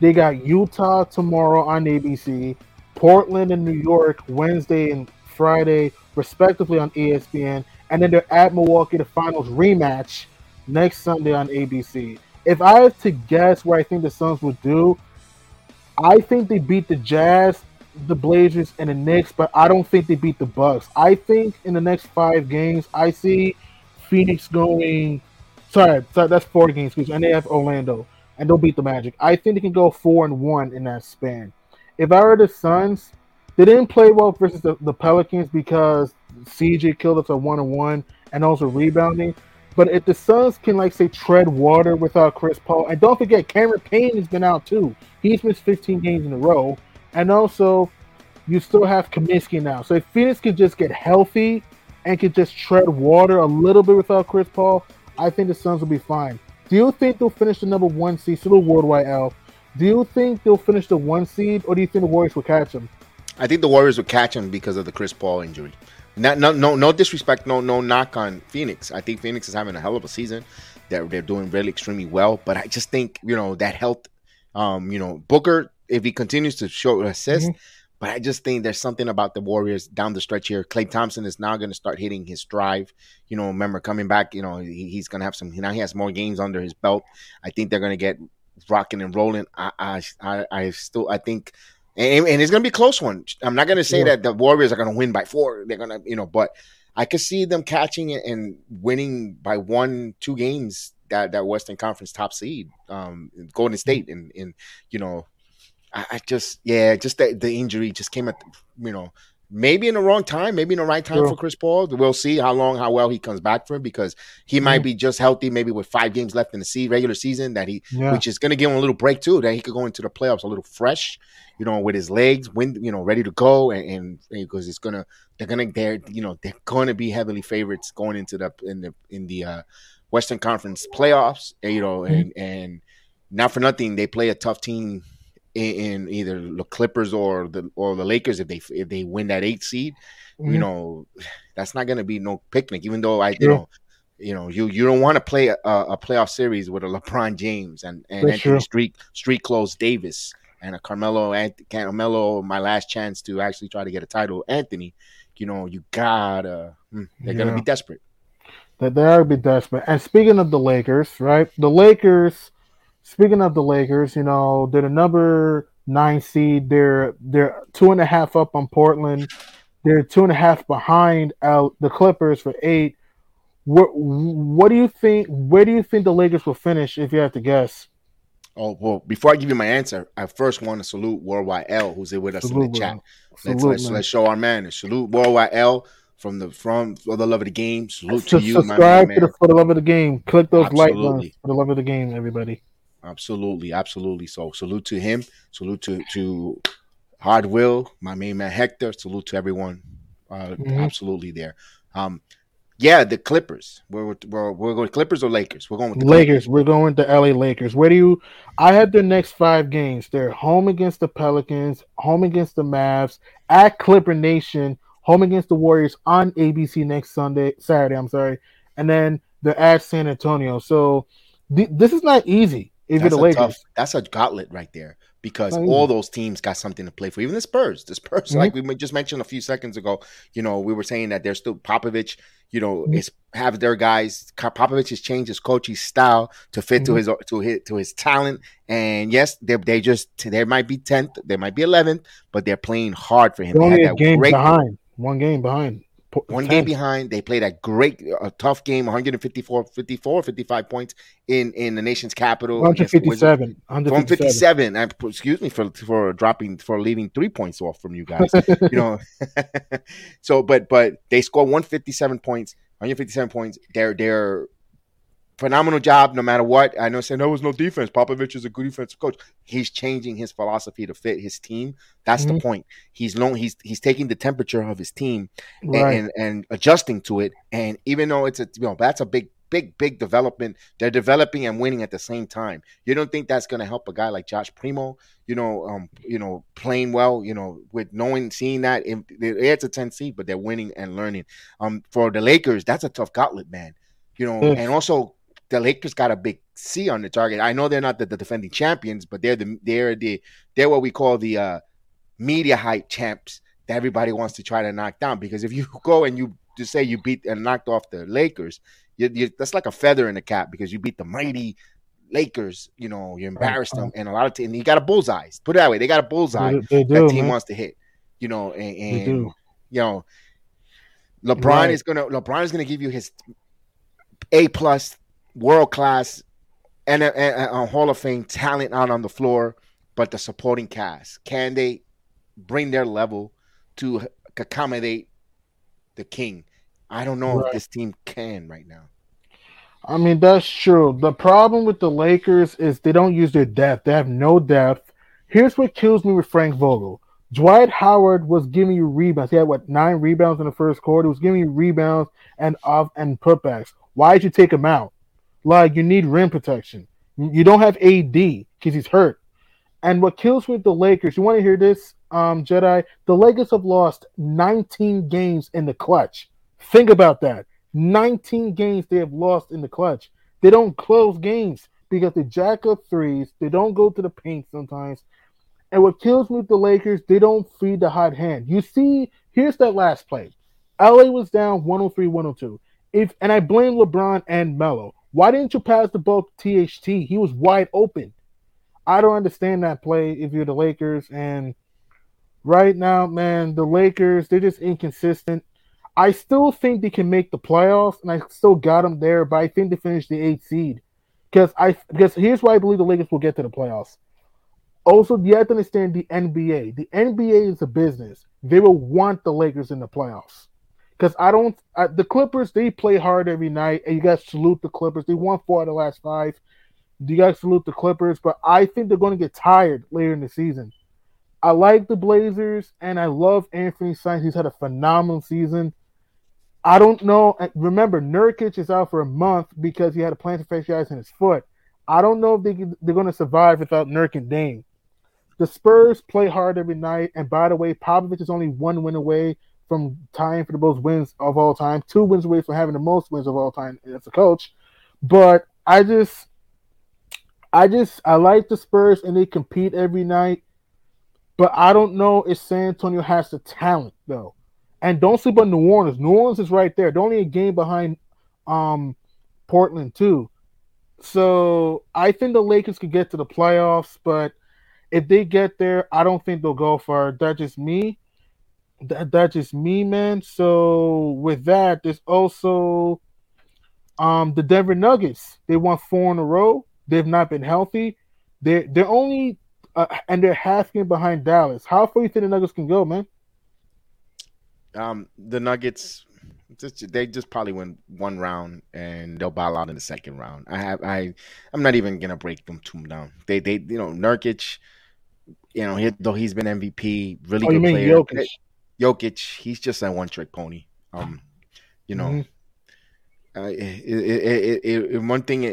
[SPEAKER 2] they got Utah tomorrow on ABC, Portland and New York Wednesday and Friday, respectively on ESPN, and then they're at Milwaukee, the finals rematch next Sunday on ABC. If I have to guess where I think the Suns will do, I think they beat the Jazz, the Blazers, and the Knicks, but I don't think they beat the Bucks. I think in the next five games, I see Phoenix going. Sorry, sorry, that's four games, excuse me, and they have Orlando, and they'll beat the Magic. I think they can go four and one in that span. If I were the Suns, they didn't play well versus the, the Pelicans because CJ killed us at one and one, and also rebounding. But if the Suns can, like, say, tread water without Chris Paul, and don't forget, Cameron Payne has been out too. He's missed 15 games in a row, and also you still have Kaminsky now. So if Phoenix could just get healthy and could just tread water a little bit without Chris Paul, I think the Suns will be fine. Do you think they'll finish the number one seed, still worldwide L? Do you think they'll finish the one seed, or do you think the Warriors will catch them?
[SPEAKER 1] I think the Warriors will catch them because of the Chris Paul injury. Not, no, no, no disrespect, no, no knock on Phoenix. I think Phoenix is having a hell of a season. They're they're doing really extremely well. But I just think you know that health. Um, you know Booker, if he continues to show assist,
[SPEAKER 2] Mhm.
[SPEAKER 1] But I just think there's something about the Warriors down the stretch here. Klay Thompson is now going to start hitting his drive. You know, remember coming back. You know, he, he's going to have some. Now he has more games under his belt. I think they're going to get rocking and rolling. I, I, I, I still, I think and, and it's gonna be a close one. I'm not gonna say
[SPEAKER 2] Yeah.
[SPEAKER 1] that the Warriors are gonna win by four. They're gonna, you know, but I could see them catching it and winning by one, two games that that Western Conference top seed, um, Golden State, and and you know, I, I just yeah, just that the injury just came at you know. Maybe in the wrong time, maybe in the right time
[SPEAKER 2] Sure.
[SPEAKER 1] for Chris Paul. We'll see how long, how well he comes back from because he might
[SPEAKER 2] Mhm.
[SPEAKER 1] be just healthy, maybe with five games left in the se- regular season that he
[SPEAKER 2] Yeah.
[SPEAKER 1] which is going to give him a little break too. That he could go into the playoffs a little fresh, you know, with his legs, when you know, ready to go, and, and because it's gonna, they're gonna, they're, you know, they're going to be heavily favorites going into the in the in the uh, Western Conference playoffs, you know, and and not for nothing, they play a tough team in, either the Clippers or the or the Lakers if they if they win that eight seed, you
[SPEAKER 2] Mhm.
[SPEAKER 1] know, that's not going to be no picnic. Even though I, you
[SPEAKER 2] Sure.
[SPEAKER 1] know, you know, you you don't want to play a, a playoff series with a LeBron James and and Anthony. Street Street Close Davis and a Carmelo Carmelo. My last chance to actually try to get a title, Anthony. You know, you gotta. hmm, They're gonna be desperate.
[SPEAKER 2] that they are bit desperate. And speaking of the Lakers, right? The Lakers. Speaking of the Lakers, you know they're the number nine seed. They're they're two and a half up on Portland. They're two and a half behind out the Clippers for eight. What what do you think? Where do you think the Lakers will finish? If you have to guess,
[SPEAKER 1] Oh well, before I give you my answer, I first want to salute Worldwide L, who's here with us in the chat.
[SPEAKER 2] bro.
[SPEAKER 1] Let's
[SPEAKER 2] Salute,
[SPEAKER 1] let's, let's show our man. Salute Worldwide L from the from for the love of the game. Salute
[SPEAKER 2] to
[SPEAKER 1] to you,
[SPEAKER 2] subscribe
[SPEAKER 1] my
[SPEAKER 2] to
[SPEAKER 1] man.
[SPEAKER 2] the, for the love of the game. Click those like buttons for the love of the game, everybody.
[SPEAKER 1] Absolutely, absolutely. So salute to him. Salute to to Hard Will, my main man Hector. Salute to everyone. Uh,
[SPEAKER 2] Mhm.
[SPEAKER 1] Absolutely there. Um, yeah, the Clippers. We're we're we're going Clippers or Lakers. We're going with the
[SPEAKER 2] Lakers. We're going to LA Lakers. Where do you? I have the next five games. They're home against the Pelicans, home against the Mavs, at Clipper Nation, home against the Warriors on ABC next Sunday, Saturday. I'm sorry, and then they're at San Antonio. So th- this is not easy. You're
[SPEAKER 1] That's
[SPEAKER 2] the
[SPEAKER 1] a
[SPEAKER 2] Lakers,
[SPEAKER 1] tough. That's a gauntlet right there because
[SPEAKER 2] Not
[SPEAKER 1] all those teams got something to play for. Even the Spurs, the Spurs,
[SPEAKER 2] Mhm.
[SPEAKER 1] like we just mentioned a few seconds ago. You know, we were saying that they're still Popovich. You know,
[SPEAKER 2] Mhm.
[SPEAKER 1] is have their guys. Popovich has changed his coaching style to fit to
[SPEAKER 2] Mhm.
[SPEAKER 1] his to his to his talent. And yes, they they just they might be tenth, they might be eleventh, but they're playing hard for him.
[SPEAKER 2] they're
[SPEAKER 1] They
[SPEAKER 2] only a game
[SPEAKER 1] great
[SPEAKER 2] behind. One game behind.
[SPEAKER 1] One game behind. They played a great, a tough game, 154, 54, 55 points in in the nation's capital. against the Wizards.
[SPEAKER 2] 157.
[SPEAKER 1] 157.
[SPEAKER 2] 157.
[SPEAKER 1] Uh, excuse me for for dropping for leaving three points off from you guys. you know, so but but they score 157 points, 157 points. They're they're phenomenal job no matter what. I know saying there was no defense. Popovich is a good defensive coach. He's changing his philosophy to fit his team. That's the
[SPEAKER 2] Mhm.
[SPEAKER 1] point. He's known he's he's taking the temperature of his team
[SPEAKER 2] Right.
[SPEAKER 1] and, and adjusting to it. And even though it's a you know that's a big big big development, they're developing and winning at the same time. You don't think that's going to help a guy like Josh Primo? You know, um, you know, playing well. You know, with knowing seeing that it, it's a 10 seed, but they're winning and learning. Um, for the Lakers, that's a tough gauntlet, man. You know,
[SPEAKER 2] Yes.
[SPEAKER 1] and also the Lakers got a big C on the target. I know they're not the, the defending champions, but they're the they're the they're what we call the uh media hype champs that everybody wants to try to knock down. Because if you go and you just say you beat and knocked off the Lakers, you, you, that's like a feather in the cap because you beat the mighty Lakers. You know, you embarrassed them, and a lot of teams. You got a bullseye. Put it that way, they got a bullseye
[SPEAKER 2] they
[SPEAKER 1] that team
[SPEAKER 2] man.
[SPEAKER 1] wants to hit. You know, and,
[SPEAKER 2] They
[SPEAKER 1] and
[SPEAKER 2] do.
[SPEAKER 1] you know, LeBron
[SPEAKER 2] Right.
[SPEAKER 1] is gonna LeBron is gonna give you his A plus world class and a, a- a Hall of Fame talent out on the floor, but the supporting cast can they bring their level to accommodate the king? I don't know
[SPEAKER 2] Right.
[SPEAKER 1] if this team can right now.
[SPEAKER 2] I mean, that's true. The problem with the Lakers is they don't use their depth. They have no depth. Here's what kills me with Frank Vogel. Dwight Howard was giving you rebounds. He had what nine rebounds in the first quarter. He was giving you rebounds and off and putbacks. Why did you take him out? Like you need rim protection. You don't have AD because he's hurt. And what kills me with the Lakers, you want to hear this, um, Jedi? The Lakers have lost 19 games in the clutch. Think about that. 19 games they have lost in the clutch. They don't close games because they jack up threes. They don't go to the paint sometimes. And what kills me with the Lakers, they don't feed the hot hand. You see, here's that last play. LA was down 103 102. If and I blame LeBron and Melo. Why didn't you pass the ball to THT? He was wide open. I don't understand that play if you're the Lakers. And right now, man, the Lakers, they're just inconsistent. I still think they can make the playoffs, and I still got them there, but I think they finish the eighth seed. Because I because here's why I believe the Lakers will get to the playoffs. Also, you have to understand the NBA. The NBA is a business. They will want the Lakers in the playoffs. Because I don't, uh, the Clippers, they play hard every night, and you guys salute the Clippers. They won four of the last five. You guys salute the Clippers, but I think they're going to get tired later in the season. I like the Blazers, and I love Anfernee Simons. He's had a phenomenal season. I don't know. Remember, Nurkic is out for a month because he had a plantar fasciitis in his foot. I don't know if they, they're going to survive without Nurk and Dame. The Spurs play hard every night, and by the way, Popovich is only one win away from tying for the most wins of all time, two wins away from having the most wins of all time as a coach. But I just, I just, I like the Spurs, and they compete every night. But I don't know if San Antonio has the talent though. And don't sleep on New Orleans. New Orleans is right there. They're only a game behind um Portland too. So I think the Lakers could get to the playoffs, but if they get there, I don't think they'll go far. That's just me. That, that's just me, man. So with that, there's also um the Denver Nuggets. They won four in a row. They've not been healthy. They're they're only uh, and they're half game behind Dallas. How far you think the Nuggets can go, man?
[SPEAKER 1] Um, the Nuggets, just, they just probably win one round and they'll bow out in the second round. I have I I'm not even gonna break them two down. They they you know Nurkic, you know he, though he's been MVP, really
[SPEAKER 2] Oh,
[SPEAKER 1] good player.
[SPEAKER 2] Jokic?
[SPEAKER 1] Jokic, he's just a one trick pony. Um, you know,
[SPEAKER 2] Mhm.
[SPEAKER 1] uh, it, it, it, it, one thing,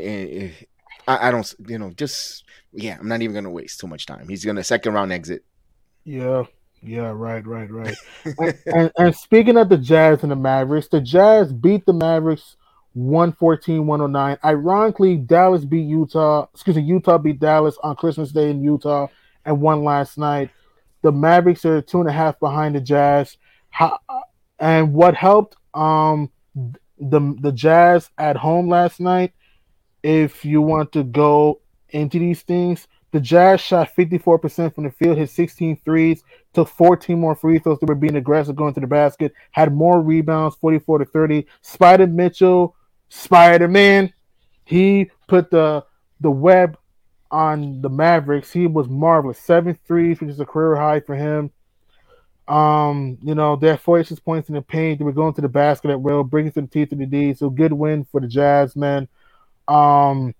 [SPEAKER 1] I, I don't, you know, just yeah, I'm not even gonna waste too much time. He's gonna second round exit.
[SPEAKER 2] Yeah, yeah, right, right, right. and, and, and speaking of the Jazz and the Mavericks, the Jazz beat the Mavericks 114-109. Ironically, Dallas beat Utah. Excuse me, Utah beat Dallas on Christmas Day in Utah and won last night. The Mavericks are two and a half behind the Jazz. And what helped um the the Jazz at home last night, if you want to go into these things, the Jazz shot 54% from the field, hit 16 threes, took 14 more free throws. They were being aggressive going to the basket, had more rebounds, 44 to 30. Spider Mitchell, Spider Man, he put the the web on the Mavericks. He was marvelous. Seven threes, which is a career high for him. Um, you know, they had 46 points in the paint. They were going to the basket at will, bringing some teeth to the D. So good win for the Jazz, man. Um,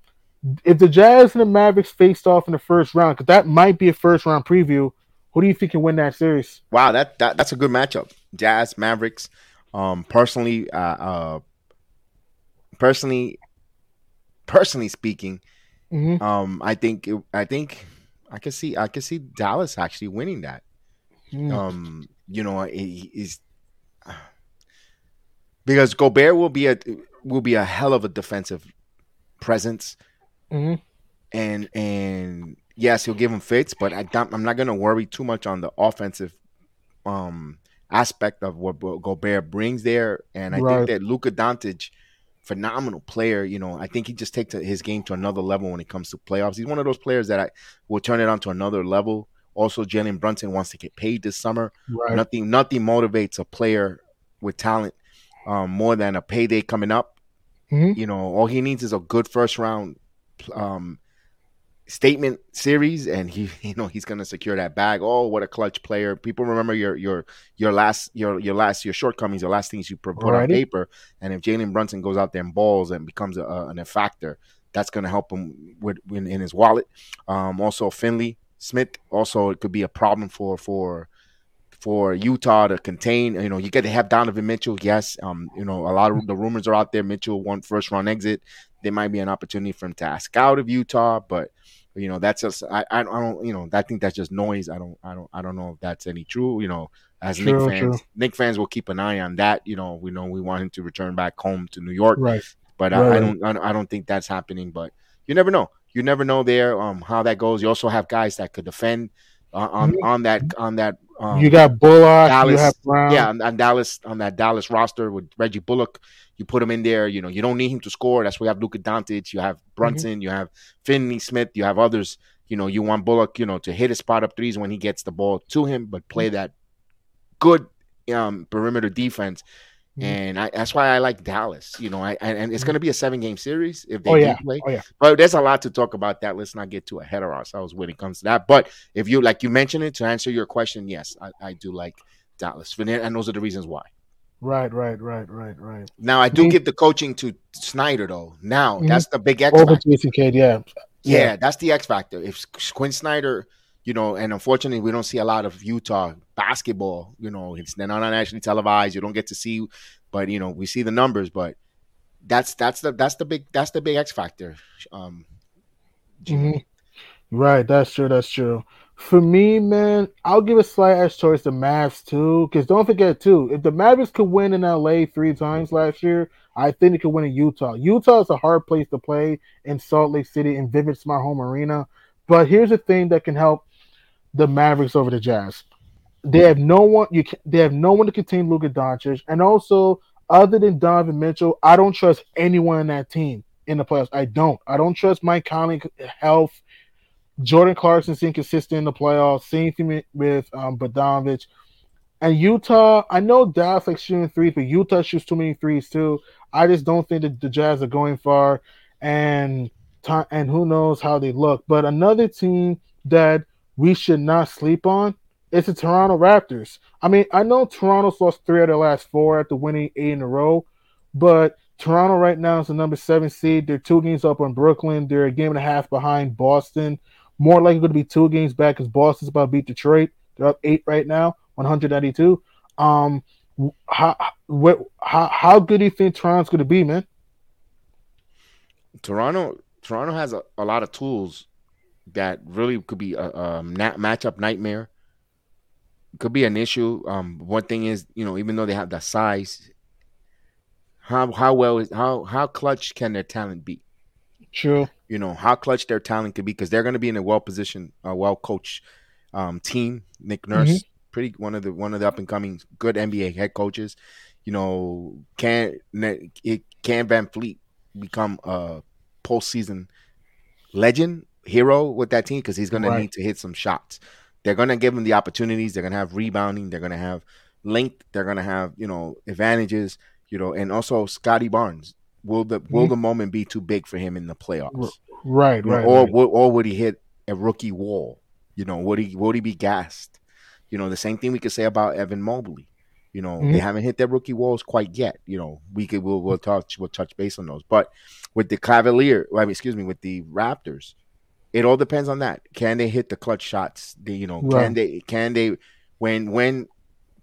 [SPEAKER 2] if the Jazz and the Mavericks faced off in the first round, because that might be a first round preview, who do you think can win that series?
[SPEAKER 1] Wow, that, that that's a good matchup. Jazz Mavericks. Um, personally, uh, uh personally, personally speaking,
[SPEAKER 2] Mhm.
[SPEAKER 1] um, I think it, I think I can see I can see Dallas actually winning that.
[SPEAKER 2] Mm.
[SPEAKER 1] Um, you know, he- he's because Gobert will be a will be a hell of a defensive presence,
[SPEAKER 2] Mhm.
[SPEAKER 1] and and yes, he'll give him fits, but I, I'm not going to worry too much on the offensive um aspect of what Gobert brings there, and I
[SPEAKER 2] Right.
[SPEAKER 1] think that Luka Doncic. Phenomenal player, you know. I think he just takes his game to another level when it comes to playoffs. He's one of those players that I will turn it on to another level. Also, Jalen Brunson wants to get paid this summer.
[SPEAKER 2] Right.
[SPEAKER 1] Nothing nothing motivates a player with talent um, more than a payday coming up.
[SPEAKER 2] Mhm.
[SPEAKER 1] You know, all he needs is a good first round um, statement series, and he you know he's gonna secure that bag. Oh, what a clutch player! People remember your your your last your your last your shortcomings, your last things you put put on paper. And if Jalen Brunson goes out there and balls and becomes a, a, an factor, that's gonna help him with in, in his wallet. Um, also, Finney Smith also it could be a problem for for for Utah to contain. You know, you get to have Donovan Mitchell. Yes, um, you know, a lot of the rumors are out there. Mitchell won first round exit. There might be an opportunity for him to ask out of Utah, but you know, that's just I, I don't you know I think that's just noise. I don't I don't I don't know if that's any true. You know, as
[SPEAKER 2] True,
[SPEAKER 1] Knick fans,
[SPEAKER 2] true.
[SPEAKER 1] Knick fans will keep an eye on that. You know, we know we want him to return back home to New York,
[SPEAKER 2] Right.
[SPEAKER 1] but
[SPEAKER 2] Right,
[SPEAKER 1] I, I don't I don't- think that's happening. But you never know. You never know there um how that goes. You also have guys that could defend uh, on
[SPEAKER 2] Mhm.
[SPEAKER 1] on that on that. Um,
[SPEAKER 2] you got Bullock. You
[SPEAKER 1] Dallas,
[SPEAKER 2] have Brown.
[SPEAKER 1] yeah, on, on Dallas on that Dallas roster with Reggie Bullock, you put him in there. You know, you don't need him to score. That's why you have Luka Doncic, you have Brunson, you have Finney Smith, you have others. You know, you want Bullock, you know, to hit his spot up threes when he gets the ball to him, but play that good um, perimeter defense.
[SPEAKER 2] Mhm.
[SPEAKER 1] And I, that's why I like Dallas. You know, I and, and it's going to be a seven game series if they
[SPEAKER 2] Oh
[SPEAKER 1] do
[SPEAKER 2] yeah.
[SPEAKER 1] play.
[SPEAKER 2] Oh yeah.
[SPEAKER 1] But there's a lot to talk about that. Let's not get too ahead of ourselves when it comes to that. But if you like you mentioned it to answer your question, yes, I, I do like Dallas, and those are the reasons why.
[SPEAKER 2] Right. Right. Right. Right. Right.
[SPEAKER 1] Now I do give the coaching to Snyder though. Now
[SPEAKER 2] Mhm.
[SPEAKER 1] that's the big X
[SPEAKER 2] Over
[SPEAKER 1] factor.
[SPEAKER 2] Jason Kidd. Yeah.
[SPEAKER 1] Yeah, that's the X factor. If Quin Snyder, you know, and unfortunately we don't see a lot of Utah basketball. You know, it's they're not nationally televised. You don't get to see, but you know we see the numbers. But that's that's the that's the big that's the big X factor. Um, Jimmy.
[SPEAKER 2] Mhm. Right, that's true. That's true. For me, man, I'll give a slight edge towards the Mavs too. Because don't forget too, if the Mavericks could win in LA three times last year, I think they could win in Utah. Utah is a hard place to play in Salt Lake City in Vivint Smart Home Arena. But here's the thing that can help the Mavericks over the Jazz. They have no one. You can, they have no one to contain Luka Doncic, and also other than Donovan Mitchell, I don't trust anyone in that team in the playoffs. I don't. I don't trust Mike Conley health. Jordan Clarkson's inconsistent in the playoffs. Same thing with- um. And Utah, I know Dallas like shooting threes, but Utah shoots too many threes too. I just don't think that the Jazz are going far, and and who knows how they look. But another team that we should not sleep on it's the Toronto Raptors. I mean, I know Toronto's lost three of their last four after winning eight in a row, but Toronto right now is the number seven seed. They're two games up on Brooklyn. They're a game and a half behind Boston. More likely going to be two games back because Boston's about to beat Detroit. They're up eight right now, 192. Um, how what how how good do you think Toronto's going to be, man?
[SPEAKER 1] Toronto Toronto has a, a lot of tools that really could be a, a matchup nightmare. Could be an issue. Um, one thing is, you know, even though they have the size, how how well is how how clutch can their talent be?
[SPEAKER 2] True.
[SPEAKER 1] You know how clutch their talent could be because they're going to be in a well positioned, uh, well coached um, team. Nick Nurse, mm-hmm. pretty one of the one of the up and coming good NBA head coaches. You know, can it can VanVleet become a postseason legend hero with that team because he's going right. to need to hit some shots. They're going to give him the opportunities. They're going to have rebounding. They're going to have length. They're going to have you know advantages. You know, and also Scottie Barnes. Will the will mm-hmm. the moment be too big for him in the playoffs?
[SPEAKER 2] Right, right.
[SPEAKER 1] or
[SPEAKER 2] right.
[SPEAKER 1] or would he hit a rookie wall? You know, would he would he be gassed? You know, the same thing we could say about Evan Mobley. You know, mm-hmm. they haven't hit their rookie walls quite yet. You know, we could we'll, we'll touch we'll touch base on those. But with the Cavalier, I mean, excuse me, with the Raptors, it all depends on that. Can they hit the clutch shots? They, you know, right. can they can they when when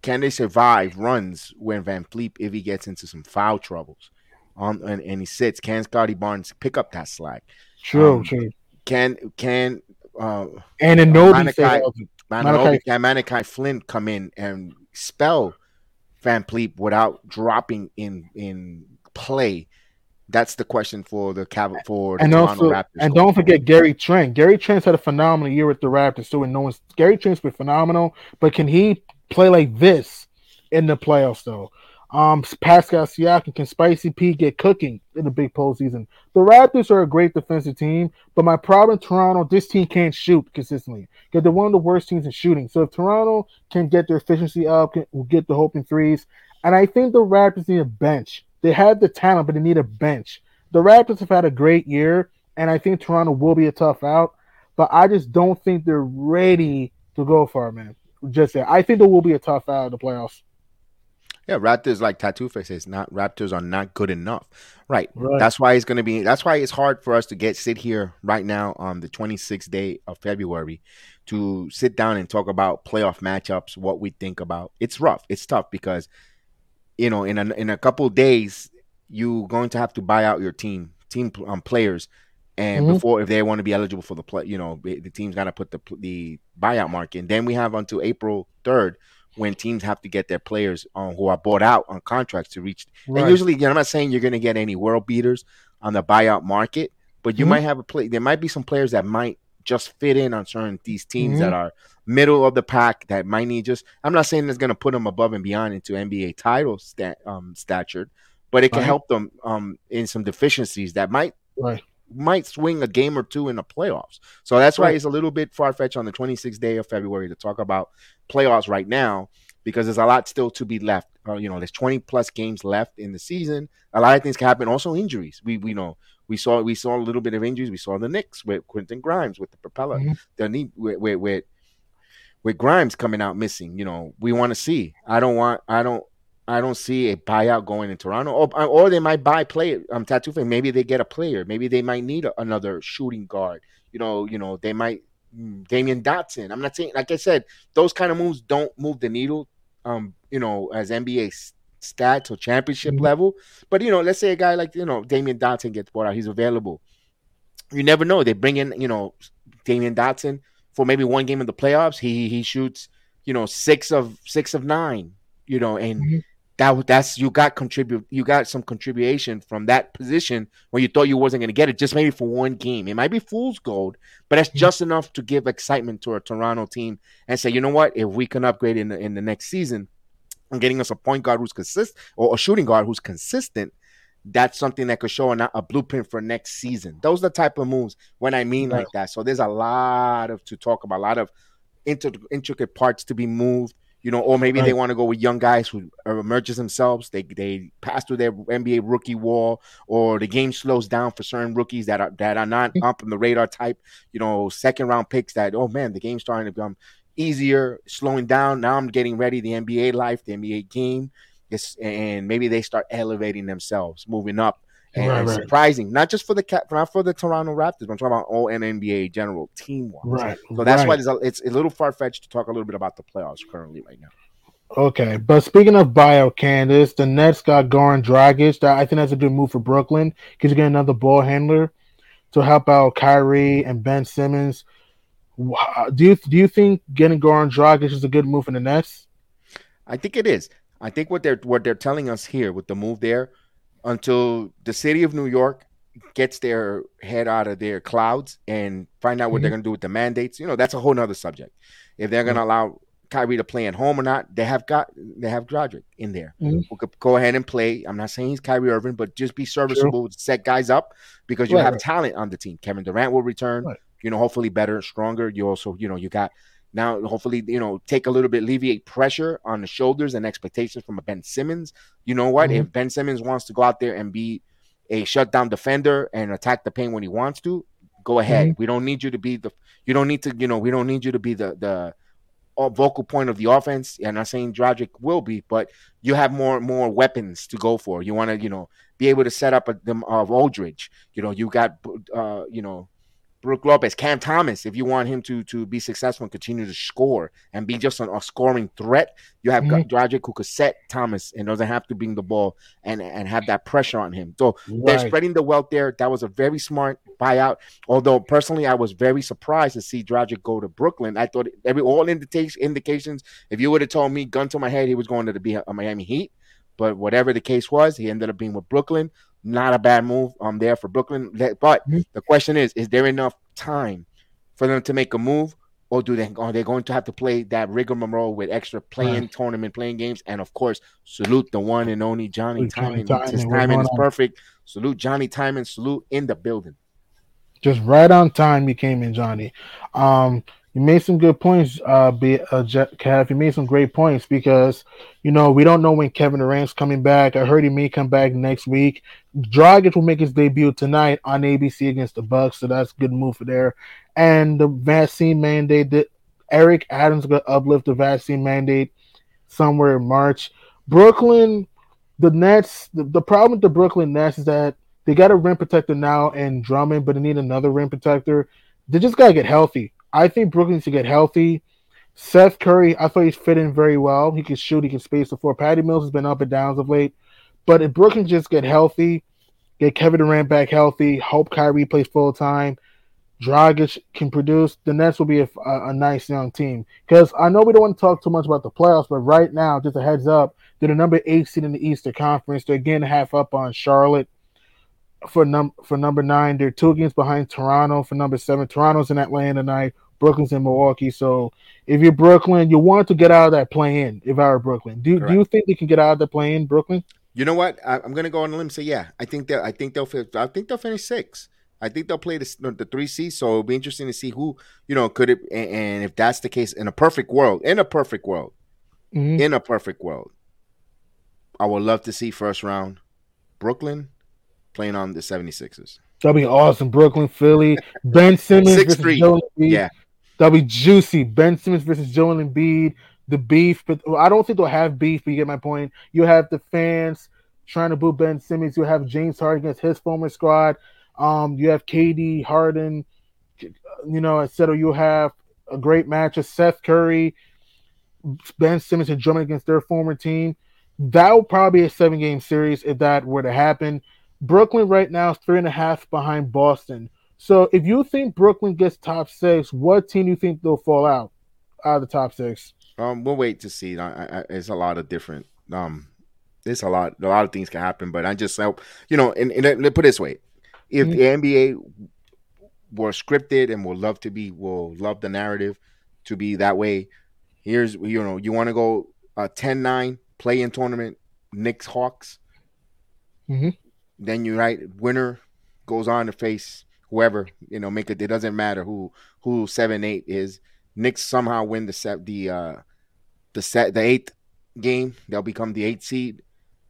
[SPEAKER 1] can they survive runs when VanVleet if he gets into some foul troubles? Um, and, and he sits. Can Scottie Barnes pick up that slack?
[SPEAKER 2] True, um, true.
[SPEAKER 1] Can can uh,
[SPEAKER 2] and
[SPEAKER 1] in Malachi, Malachi, can Malachi Flynn come in and spell VanVleet without dropping in in play? That's the question for the Cav- for the
[SPEAKER 2] and also Raptors and don't forget Gary Trent. Gary Trent's had a phenomenal year with the Raptors so and no one's Gary Trent's been phenomenal. But can he play like this in the playoffs though? Um, Pascal Siakam can Spicy P get cooking in the big postseason. The Raptors are a great defensive team, but my problem Toronto, this team can't shoot consistently they're one of the worst teams in shooting. So if Toronto can get their efficiency up, can, will get the hoping threes, and I think the Raptors need a bench. They have the talent, but they need a bench. The Raptors have had a great year, and I think Toronto will be a tough out, but I just don't think they're ready to go far, man. Just say I think there will be a tough out in the playoffs.
[SPEAKER 1] Yeah, Raptors like Tattoo Face says not Raptors are not good enough. Right. right. That's why it's gonna be that's why it's hard for us to get sit here right now on the 26th day of February to sit down and talk about playoff matchups, what we think about. It's rough. It's tough because you know, in a, in a couple days, you're going to have to buy out your team, team um, players, and mm-hmm. before if they want to be eligible for the play, you know, the team's got to put the the buyout market. And then we have until April third when teams have to get their players on who are bought out on contracts to reach. Right. And usually, you know, I'm not saying you're going to get any world beaters on the buyout market, but you mm-hmm. might have a play. There might be some players that might just fit in on certain these teams mm-hmm. that are middle of the pack that might need just. I'm not saying it's going to put them above and beyond into NBA title stat, um, stature, but it can right. help them um, in some deficiencies that might
[SPEAKER 2] right.
[SPEAKER 1] Might swing a game or two in the playoffs. So that's why it's a little bit far fetched on the 26th day of February to talk about playoffs right now because there's a lot still to be left. Uh, you know, there's 20 plus games left in the season. A lot of things can happen. Also, injuries. We we know we saw we saw a little bit of injuries. We saw the Knicks with Quentin Grimes with the propeller. Mm-hmm. The knee with, with, with with Grimes coming out missing. You know, we want to see. I don't want. I don't. I don't see a buyout going in Toronto, or, or they might buy player. Um, tattoo fan. Maybe they get a player. Maybe they might need a, another shooting guard. You know, you know they might. Mm, Damyean Dotson. I'm not saying, like I said, those kind of moves don't move the needle. Um, you know, as NBA stats or championship mm-hmm. level. But you know, let's say a guy like you know Damyean Dotson gets bought out, he's available. You never know. They bring in you know Damyean Dotson for maybe one game in the playoffs. He he shoots you know six of six of nine. You know, and mm-hmm. That that's you got contribute you got some contribution from that position where you thought you wasn't going to get it just maybe for one game. It might be fool's gold, but that's mm-hmm. just enough to give excitement to a Toronto team and say, you know what, if we can upgrade in the in the next season and getting us a point guard who's consistent or a shooting guard who's consistent, that's something that could show a, a blueprint for next season. Those are the type of moves when I mean like that. So there's a lot of to talk about, a lot of inter- intricate parts to be moved. You know, or maybe right. they want to go with young guys who emerges themselves. They they pass through their NBA rookie wall, or the game slows down for certain rookies that are that are not mm. up on the radar type. You know, second round picks that oh man, the game's starting to become easier, slowing down. Now I'm getting ready the NBA life, the NBA game, it's, and maybe they start elevating themselves, moving up. And, right, right. surprising, not just for the cat, not for the Toronto Raptors, but I'm talking about all NBA general team wise. Right. So that's right. why a, it's a little far fetched to talk a little bit about the playoffs currently right now.
[SPEAKER 2] Okay, but speaking of buyout candidates, the Nets got Goran Dragic. That I think that's a good move for Brooklyn because you get another ball handler to help out Kyrie and Ben Simmons. Do you do you think getting Goran Dragic is a good move for the Nets?
[SPEAKER 1] I think it is. I think what they're what they're telling us here with the move there, until the city of New York gets their head out of their clouds and find out what mm-hmm. they're going to do with the mandates. You know, that's a whole nother subject. If they're going to allow Kyrie to play at home or not, they have got they have Dragic in there mm-hmm. who could go ahead and play. I'm not saying he's Kyrie Irving, but just be serviceable, set guys up because you right, have right. talent on the team. Kevin Durant will return. Right. You know, hopefully better, stronger. You also, you know, you got now hopefully you know take a little bit alleviate pressure on the shoulders and expectations from a Ben Simmons. You know what? Mm-hmm. If Ben Simmons wants to go out there and be a shutdown defender and attack the paint when he wants to, go ahead. Mm-hmm. We don't need you to be the. You don't need to. You know, we don't need you to be the the vocal point of the offense. And I'm not saying Dragic will be, but you have more more weapons to go for. You want to, you know, be able to set up a, them of Aldridge. You know, you got, uh, you know, Brook Lopez, Cam Thomas, if you want him to to be successful and continue to score and be just an, a scoring threat, you have mm-hmm. Dragic who could set Thomas and doesn't have to bring the ball and and have that pressure on him. So right. they're spreading the wealth there. That was a very smart buyout. Although personally, I was very surprised to see Dragic go to Brooklyn. I thought every all indications indications. If you would have told me, gun to my head, he was going to the Miami Heat. But whatever the case was, he ended up being with Brooklyn not a bad move um there for Brooklyn. But mm-hmm. the question is, is there enough time for them to make a move, or do they are they going to have to play that rigmarole with extra playing right. tournament, playing games, and of course, salute the one and only Johnny Timon. His timing is perfect. Salute Johnny Timon. Salute in the building.
[SPEAKER 2] Just right on time, you came in, Johnny. Um, you made some good points, uh, be uh, Kev. You made some great points because you know we don't know when Kevin Durant's coming back. I heard he may come back next week. Dragic will make his debut tonight on ABC against the Bucks, so that's a good move for there. And the vaccine mandate that Eric Adams to uplift the vaccine mandate somewhere in March. Brooklyn, the Nets. The, the problem with the Brooklyn Nets is that they got a rim protector now and Drummond, but they need another rim protector. They just gotta get healthy. I think Brooklyn to get healthy. Seth Curry, I thought he's fit in very well. He can shoot, he can space the floor. Patty Mills has been up and downs of late. But if Brooklyn just get healthy, get Kevin Durant back healthy, hope Kyrie plays full time, Dragic can produce, the Nets will be a, a, a nice young team. Because I know we don't want to talk too much about the playoffs, but right now, just a heads up, they're the number eight seed in the Eastern Conference. They're again half up on Charlotte for num for number nine. They're two games behind Toronto for number seven. Toronto's in Atlanta tonight. Brooklyn's in Milwaukee. So if you're Brooklyn, you want to get out of that play in. If I were Brooklyn, do Correct. do you think they can get out of the play in, Brooklyn?
[SPEAKER 1] You know what? I, am going to go on a limb and say yeah. I think that I think they'll I think they'll finish six. I think they'll play the, the three C. So it'll be interesting to see who you know could it and, and if that's the case in a perfect world, in a perfect world, mm-hmm. in a perfect world, I would love to see first round Brooklyn playing on the 76ers.
[SPEAKER 2] That'd be awesome. Brooklyn, Philly, Ben Simmons Six, versus Joel Embiid. Yeah, that'll be juicy. Ben Simmons versus Joel Embiid. The beef, but I don't think they'll have beef. But you get my point. You have the fans trying to boo Ben Simmons. You have James Harden against his former squad. Um, you have KD Harden. You know, etc. You have a great match of Seth Curry, Ben Simmons, and Drummond against their former team. That would probably be a seven game series if that were to happen. Brooklyn right now is three and a half behind Boston. So if you think Brooklyn gets top six, what team do you think they'll fall out out of the top six?
[SPEAKER 1] Um, we'll wait to see. I, I, it's a lot of different. Um, there's a lot. A lot of things can happen, but I just help. You know, and, and let put it this way: if mm-hmm. the NBA were scripted and will love to be, will love the narrative to be that way. Here's you know, you want to go uh, 10-9 play in tournament, Knicks Hawks. Mm-hmm. Then you right winner goes on to face whoever you know. Make it. It doesn't matter who who seven eight is. Knicks somehow win the set the uh the set the eighth game. They'll become the eighth seed,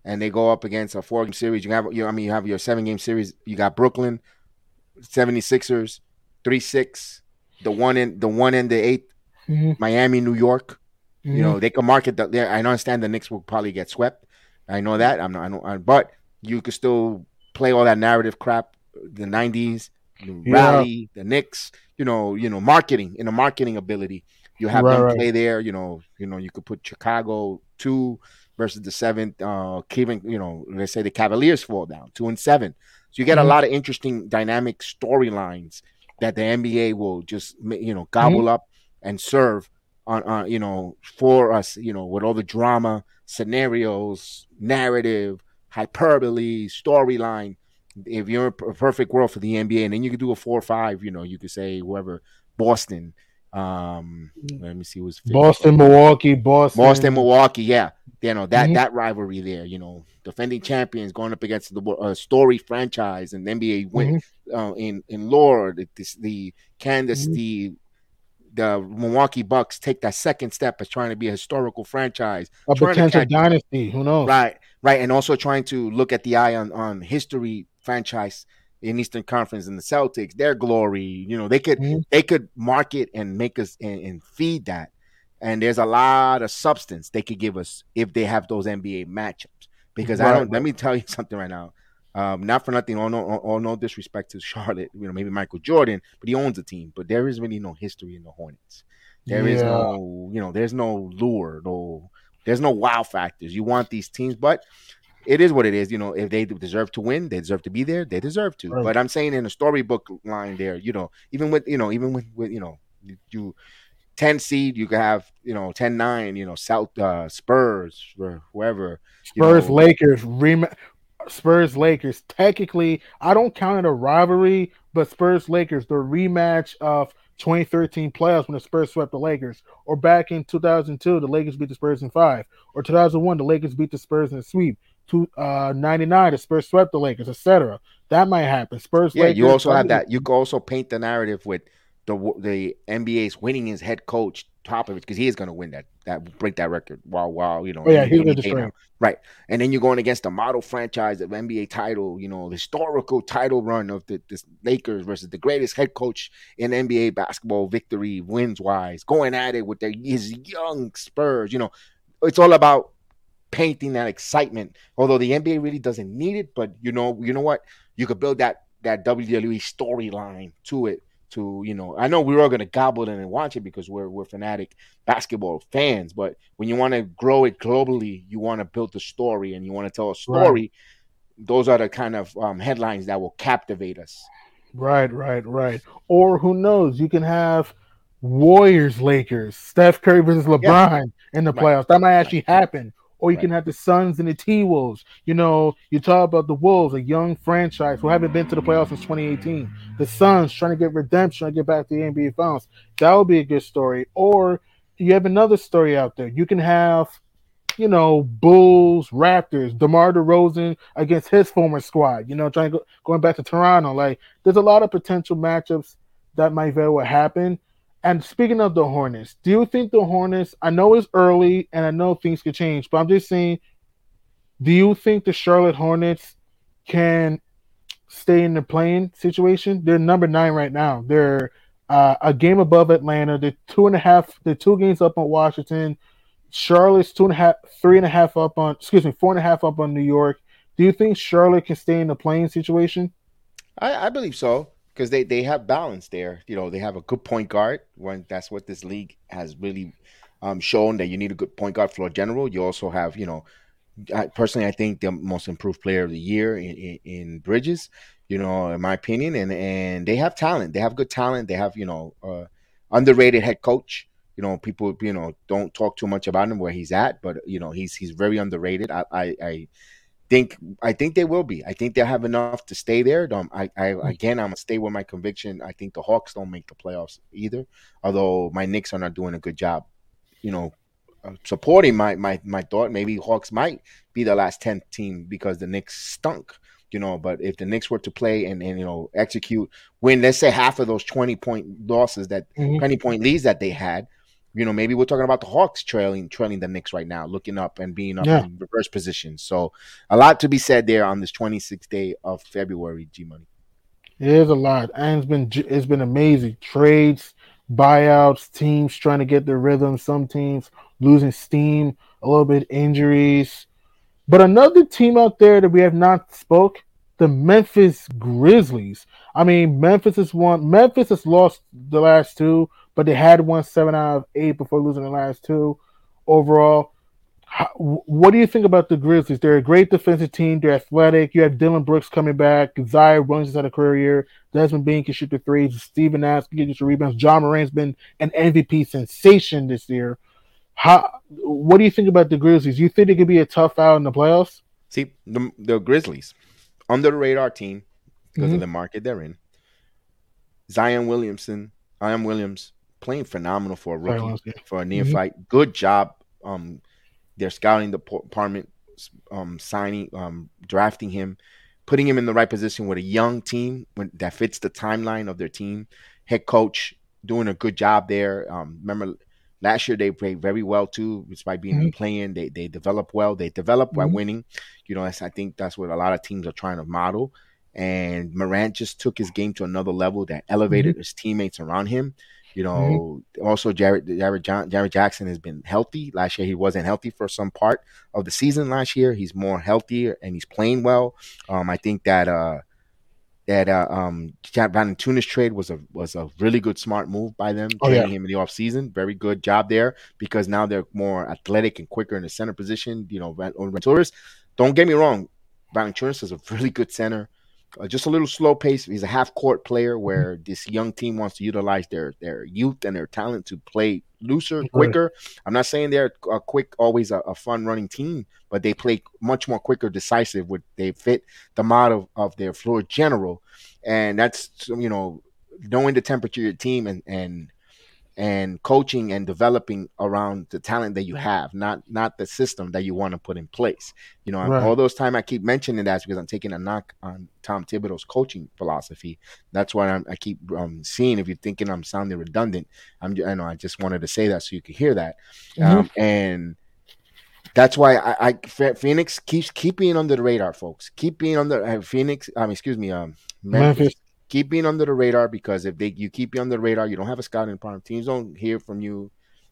[SPEAKER 1] and they go up against a four game series. You have you I mean you have your seven game series. You got Brooklyn, 76ers, three six. The one in the one in the eighth mm-hmm. Miami, New York. Mm-hmm. You know, they can market that. I understand the Knicks will probably get swept. I know that. I'm not. I don't. I, but you could still play all that narrative crap. The '90s, the yeah. rally, the Knicks. You know, you know, marketing in a marketing ability. You have right, them right. play there. You know, you know, you could put Chicago two versus the seventh. Uh, keeping, you know, let's say the Cavaliers fall down two and seven. So you get mm-hmm. a lot of interesting dynamic storylines that the NBA will just you know gobble mm-hmm. up and serve on, on you know for us you know with all the drama scenarios narrative hyperbole storyline if you're a perfect world for the NBA and then you could do a four or five you know you could say whoever Boston um let me see who's
[SPEAKER 2] Boston Milwaukee Boston
[SPEAKER 1] Boston Milwaukee yeah you know that mm-hmm. that rivalry there you know defending champions going up against the uh, story franchise and NBA win mm-hmm. uh, in in lore the, this, the Candace mm-hmm. the the Milwaukee Bucks take that second step as trying to be a historical franchise,
[SPEAKER 2] a potential dynasty. Who knows?
[SPEAKER 1] Right, right, and also trying to look at the eye on on history franchise in Eastern Conference and the Celtics, their glory. You know, they could mm-hmm. they could market and make us and, and, feed that. And there's a lot of substance they could give us if they have those NBA matchups. Because right. I don't. Let me tell you something right now. Um, not for nothing, all no, all no disrespect to Charlotte, you know, maybe Michael Jordan, but he owns a team. But there is really no history in the Hornets. There yeah. is no, you know, there's no lure, no, there's no wow factors. You want these teams, but it is what it is. You know, if they deserve to win, they deserve to be there. They deserve to. Right. But I'm saying in a storybook line there, you know, even with you know, even with, with you know, you 10 seed, you could have, you know, 10 9, you know, South uh, Spurs or whoever.
[SPEAKER 2] Spurs,
[SPEAKER 1] know.
[SPEAKER 2] Lakers, rem- Spurs Lakers. Technically, I don't count it a rivalry, but Spurs Lakers, the rematch of 2013 playoffs when the Spurs swept the Lakers, or back in 2002, the Lakers beat the Spurs in five, or 2001, the Lakers beat the Spurs in a sweep. To uh, 99, the Spurs swept the Lakers, etc. That might happen. Spurs.
[SPEAKER 1] Yeah, Lakers, you also have that. You can also paint the narrative with the the NBA's winning his head coach Popovich because he is going to win that that break that record while while you know
[SPEAKER 2] oh, yeah he's going
[SPEAKER 1] right and then you're going against the model franchise of NBA title you know the historical title run of the, the Lakers versus the greatest head coach in NBA basketball victory wins wise going at it with their his young Spurs you know it's all about painting that excitement. Although the NBA really doesn't need it but you know you know what? You could build that that WWE storyline to it to you know i know we're all going to gobble it and watch it because we're we're fanatic basketball fans but when you want to grow it globally you want to build the story and you want to tell a story right. those are the kind of um, headlines that will captivate us.
[SPEAKER 2] Right right right. Or who knows? You can have warriors lakers steph curry versus lebron yeah. in the playoffs. That might actually happen or you right. can have the Suns and the T Wolves. You know, you talk about the Wolves, a young franchise who haven't been to the playoffs since 2018. The Suns trying to get redemption, trying to get back to the NBA Finals. That would be a good story. Or you have another story out there. You can have, you know, Bulls, Raptors, DeMar DeRozan against his former squad. You know, trying to go, going back to Toronto. Like, there's a lot of potential matchups that might very well happen. And speaking of the Hornets, do you think the Hornets? I know it's early, and I know things could change, but I'm just saying, do you think the Charlotte Hornets can stay in the playing situation? They're number nine right now. They're uh, a game above Atlanta. They're two and a half. They're two games up on Washington. Charlotte's two and a half, three and a half up on. Excuse me, four and a half up on New York. Do you think Charlotte can stay in the playing situation?
[SPEAKER 1] I, I believe so because they they have balance there. You know, they have a good point guard. When that's what this league has really um, shown that you need a good point guard floor general. You also have, you know, I, personally, I think the most improved player of the year in, in, in, Bridges. You know, in my opinion, and and they have talent. They have good talent. They have you know uh, underrated head coach. You know, people you know don't talk too much about him where he's at, but you know he's he's very underrated. I I, I think I think they will be. I think they'll have enough to stay there. Um, I, I hmm. again, I'm gonna stay with my conviction. I think the Hawks don't make the playoffs either. Although my Knicks are not doing a good job, you know, uh, supporting my my my thought. Maybe Hawks might be the last tenth team because the Knicks stunk. You know, but if the Knicks were to play and, and you know execute, win, let's say half of those twenty point losses that mm-hmm. twenty point leads that they had, you know, maybe we're talking about the Hawks trailing trailing the Knicks right now, looking up and being up yeah. in reverse position. So a lot to be said there on this 26th day of February, G Money.
[SPEAKER 2] It is a lot, and it's been it's been amazing trades, buyouts, teams trying to get their rhythm, some teams losing steam, a little bit injuries. But another team out there that we have not spoke, the Memphis Grizzlies. I mean, Memphis has won. Memphis has lost the last two, but they had won seven out of eight before losing the last two. Overall, how, what do you think about the Grizzlies? They're a great defensive team. They're athletic. You have Dillon Brooks coming back. Zion Williams has had a career year. Desmond Bane can shoot the threes. Steven Nash can get you some rebounds. Ja Morant's been an MVP sensation this year. How? What do you think about the Grizzlies? You think it could be a tough out in the playoffs?
[SPEAKER 1] See, the, the Grizzlies, under the radar team because mm-hmm. of the market they're in. Zion Williamson, Zion Williams, playing phenomenal for a rookie, for a neophyte. Mm-hmm. Good job. Um, they're scouting the department, um, signing, um, drafting him, putting him in the right position with a young team when, that fits the timeline of their team. Head coach doing a good job there. Um, remember last year they played very well too, despite being mm-hmm. playing. They they develop well. They develop mm-hmm. by winning. You know, I think that's what a lot of teams are trying to model. And Morant just took his game to another level that elevated mm-hmm. his teammates around him. You know, mm-hmm. also Jared Jared, John, Jaren Jackson has been healthy. Last year he wasn't healthy for some part of the season. Last year he's more healthier and he's playing well. Um, I think that uh, that uh, um Valanciunas trade was a was a really good smart move by them oh, trading yeah. him in the offseason. Very good job there because now they're more athletic and quicker in the center position. You know, on Valanciunas. Don't get me wrong, Valanciunas is a really good center uh, just a little slow pace. He's a half court player where this young team wants to utilize their their youth and their talent to play looser, quicker. I'm not saying they're a quick, always a, a, fun running team, but they play much more quicker, decisive. With they fit the model of their floor general, and that's you know knowing the temperature of your team and and and coaching and developing around the talent that you have, not not the system that you want to put in place. You know, right. all those time I keep mentioning that because I'm taking a knock on Tom Thibodeau's coaching philosophy. That's why I'm, i keep um, seeing. If you're thinking I'm sounding redundant, I'm I know I just wanted to say that so you could hear that, mm-hmm. um, and that's why I, I, Phoenix keeps keep being under the radar, folks. Keep being under uh, Phoenix. Um, excuse me, um, Memphis. Memphis keep being under the radar because if they you keep you under the radar, you don't have a scouting department. Teams don't hear from you.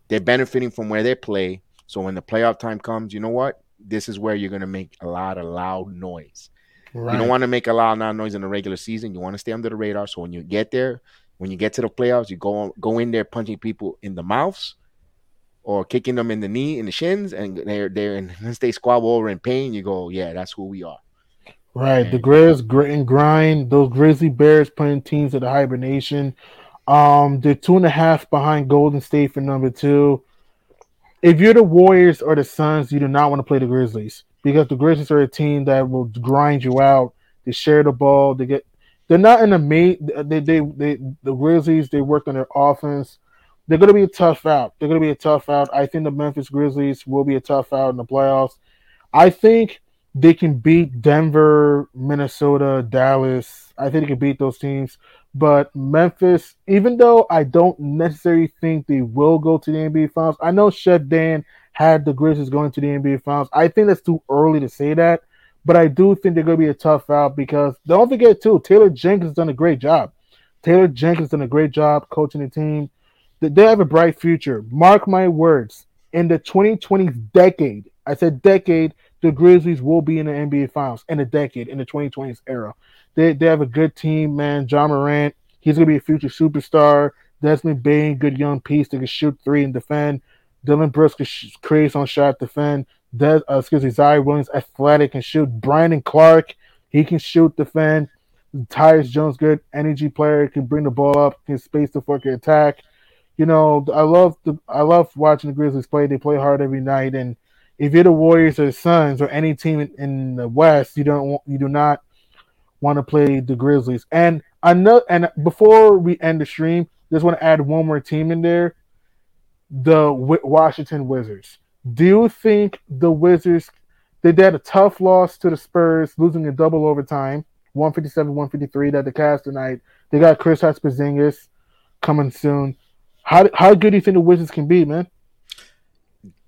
[SPEAKER 1] They're benefiting from where they play. So when the playoff time comes, you know what? This is where you're gonna make a lot of loud noise. Right. You don't want to make a lot of loud noise in the regular season. You want to stay under the radar. So when you get there, when you get to the playoffs, you go go in there punching people in the mouths or kicking them in the knee, in the shins, and they're they're and once they squabble over in pain, you go, yeah, that's who we are.
[SPEAKER 2] Right, the Grizz grit and grind. Those Grizzly Bears playing teams of the hibernation. Um, they're two and a half behind Golden State for number two. If you're the Warriors or the Suns, you do not want to play the Grizzlies because the Grizzlies are a team that will grind you out. They share the ball. They get. They're not in the main. They, they, they, the Grizzlies. They work on their offense. They're going to be a tough out. They're going to be a tough out. I think the Memphis Grizzlies will be a tough out in the playoffs. I think they can beat Denver, Minnesota, Dallas. I think they can beat those teams. But Memphis, even though I don't necessarily think they will go to the NBA Finals, I know Chef Dan had the Grizzlies going to the NBA Finals. I think that's too early to say that, but I do think they're going to be a tough out because don't forget too, Taylor Jenkins done a great job. Taylor Jenkins done a great job coaching the team. They have a bright future. Mark my words. In the 2020s decade, I said decade, the Grizzlies will be in the NBA Finals in a decade, in the 2020s era. They, they have a good team, man. Ja Morant, he's going to be a future superstar. Desmond Bane, good young piece that can shoot three and defend. Dillon Brooks can sh- create on shot, defend. Des, uh, excuse me, Zion Williams, athletic, can shoot. Brandon Clarke, he can shoot, defend. Tyus Jones, good energy player, can bring the ball up, can space the fucking attack. You know, I love the I love watching the Grizzlies play. They play hard every night, and if you're the Warriors or the Suns or any team in, the West, you don't want, you do not want to play the Grizzlies. And I know. And before we end the stream, just want to add one more team in there: the Washington Wizards. Do you think the Wizards? They had a tough loss to the Spurs, losing in double overtime, 157-153 that the cast tonight. They got Chris Porzingis coming soon. How how good do you think the Wizards can be, man?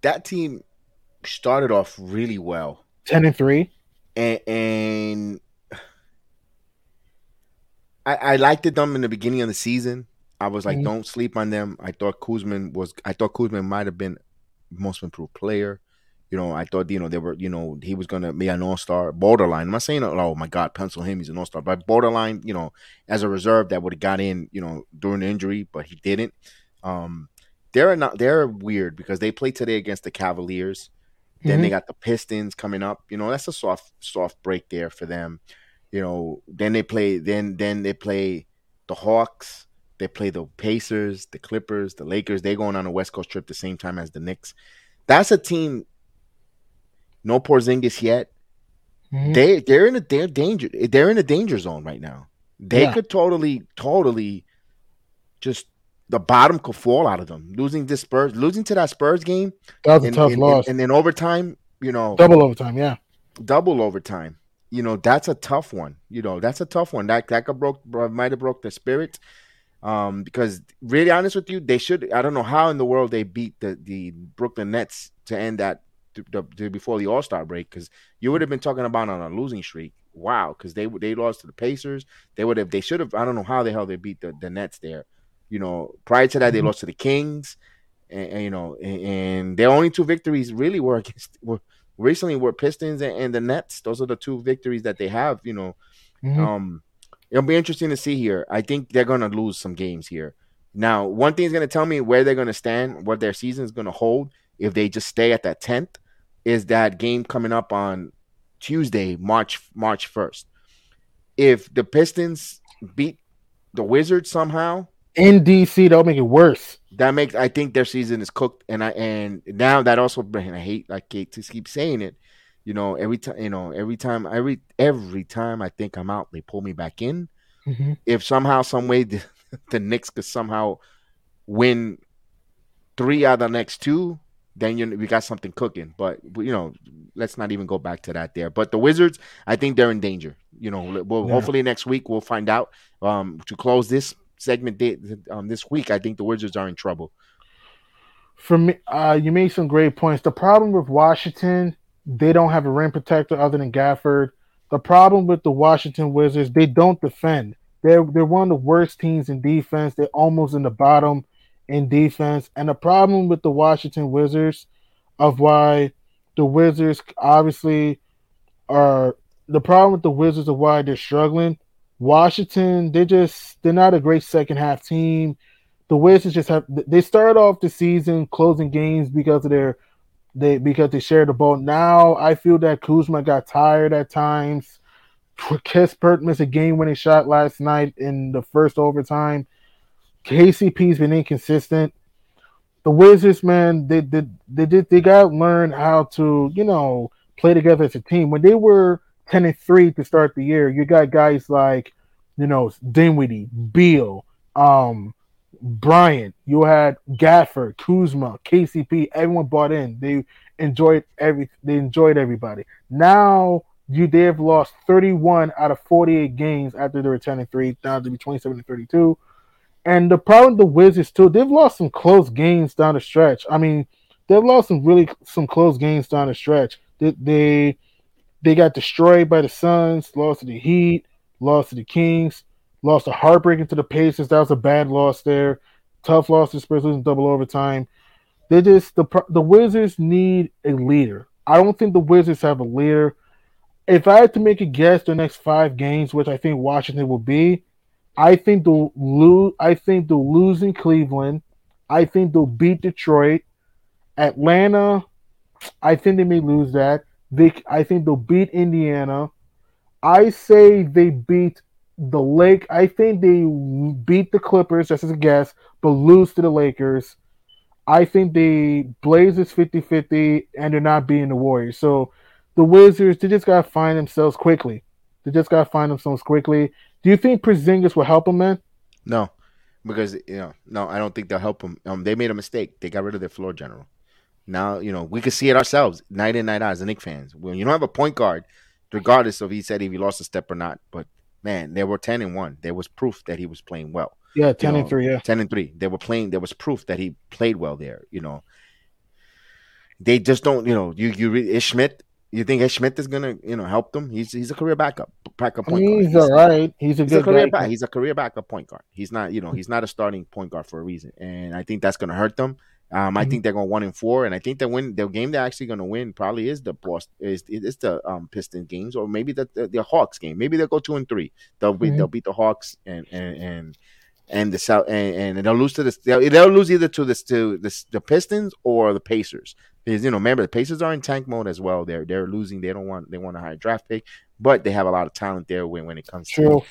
[SPEAKER 1] That team started off really well.
[SPEAKER 2] Ten and three.
[SPEAKER 1] And, and I, I liked them in the beginning of the season. I was like, mm-hmm. don't sleep on them. I thought Kuzma was. I thought Kuzma might have been most improved player. You know, I thought you know they were. You know, he was gonna be an all star, borderline. I'm not saying oh my god, pencil him, he's an all star, but borderline. You know, as a reserve that would have got in. You know, during the injury, but he didn't. Um, they're not. They're weird because they play today against the Cavaliers. Then mm-hmm. they got the Pistons coming up. You know, that's a soft soft break there for them. You know, then they play. Then then they play the Hawks. They play the Pacers, the Clippers, the Lakers. They're going on a West Coast trip the same time as the Knicks. That's a team. No Porzingis yet. Mm-hmm. They they're in a they're danger. They're in a danger zone right now. They yeah. could totally totally just the bottom could fall out of them. Losing this Spurs, losing to that Spurs game.
[SPEAKER 2] That was a tough
[SPEAKER 1] and,
[SPEAKER 2] loss.
[SPEAKER 1] And, then overtime, you know,
[SPEAKER 2] double overtime, yeah,
[SPEAKER 1] double overtime. You know, that's a tough one. You know, that's a tough one. That that could broke might have broke the spirit. Um, because really honest with you, they should. I don't know how in the world they beat the the Brooklyn Nets to end that to, to, before the All Star break. Because you would have been talking about on a losing streak. Wow, because they they lost to the Pacers. They would have. They should have. I don't know how the hell they beat the, the Nets there. You know, prior to that, they mm-hmm. lost to the Kings, and, and you know, and, and, their only two victories really were against were recently were Pistons and, and, the Nets. Those are the two victories that they have. You know, mm-hmm. um, it'll be interesting to see here. I think they're gonna lose some games here. Now, one thing is gonna tell me where they're gonna stand, what their season is gonna hold if they just stay at that tenth. Is that game coming up on Tuesday, March March first? If the Pistons beat the Wizards somehow,
[SPEAKER 2] in DC, that'll make it worse.
[SPEAKER 1] That makes I think their season is cooked, and I and now that also and I hate like to keep saying it. You know, every time you know, every time every every time I think I'm out, they pull me back in. Mm-hmm. If somehow, some way, the, the Knicks could somehow win three out of the next two, then you we got something cooking. But you know, let's not even go back to that there. But the Wizards, I think they're in danger. You know, well, yeah. hopefully next week we'll find out. Um, to close this segment um, this week, I think the Wizards are in trouble.
[SPEAKER 2] For me, uh, you made some great points. The problem with Washington, they don't have a rim protector other than Gafford. The problem with the Washington Wizards, they don't defend. They're they're one of the worst teams in defense. They're almost in the bottom in defense. And the problem with the Washington Wizards, of why the Wizards obviously are the problem with the Wizards of why they're struggling Washington, they just they're not a great second half team. The Wizards just have they started off the season closing games because of their they because they shared the ball. Now I feel that Kuzma got tired at times. Kispert missed a game winning shot last night in the first overtime. KCP's been inconsistent. The Wizards, man, they did they, did they got to learn how to you know play together as a team. When they were 10 and 3 to start the year. You got guys like, you know, Dinwiddie, Beal, um, Bryant, you had Gafford, Kuzma, KCP, everyone bought in. They enjoyed every they enjoyed everybody. Now you they've lost 31 out of 48 games after they were 10 and 3, down to be 27 and 32. And the problem the Wizards too, they've lost some close games down the stretch. I mean, they've lost some really some close games down the stretch. They, they they got destroyed by the Suns, lost to the Heat, lost to the Kings, lost a heartbreaking to the Pacers. That was a bad loss there. Tough loss to Spurs losing double overtime. They just the the Wizards need a leader. I don't think the Wizards have a leader. If I had to make a guess, the next five games, which I think Washington will be, I think they'll lose. I think they'll lose in Cleveland. I think they'll beat Detroit. Atlanta, I think they may lose that. They, I think they'll beat Indiana. I say they beat the Lake. I think they beat the Clippers, just as a guess, but lose to the Lakers. I think the Blazers 50 50 and they're not beating the Warriors. So the Wizards, they just got to find themselves quickly. They just got to find themselves quickly. Do you think Porzingis will help them, man?
[SPEAKER 1] No, because, you know, no, I don't think they'll help them. Um, they made a mistake. They got rid of their floor general. Now, you know, we could see it ourselves night in, night out as a Knick fans. When you don't have a point guard, regardless of he said if he lost a step or not, but man, they were 10 and 1. There was proof that he was playing well.
[SPEAKER 2] Yeah, 10 you know, and 3, yeah.
[SPEAKER 1] 10 and 3. They were playing, there was proof that he played well there, you know. They just don't, you know, you, you, Ish Smith, You think Smith is gonna, you know, help them? He's he's a career backup, backup
[SPEAKER 2] point guard. He's all right. He's a
[SPEAKER 1] he's
[SPEAKER 2] good
[SPEAKER 1] a career
[SPEAKER 2] back.
[SPEAKER 1] He's a career backup point guard. He's not, you know, he's not a starting point guard for a reason, and I think that's gonna hurt them. Um, I mm-hmm. think they're going one and four, and I think that win the game they're actually going to win probably is the Boston is it's the um Piston games or maybe the, the, the Hawks game. Maybe they'll go two and three. They'll be mm-hmm. they'll beat the Hawks and and and and the South and, and they'll lose to this. they'll, they'll lose either to this to this the Pistons or the Pacers. Because you know, remember the Pacers are in tank mode as well. They're they're losing. They don't want they want a high draft pick, but they have a lot of talent there when when it comes True. to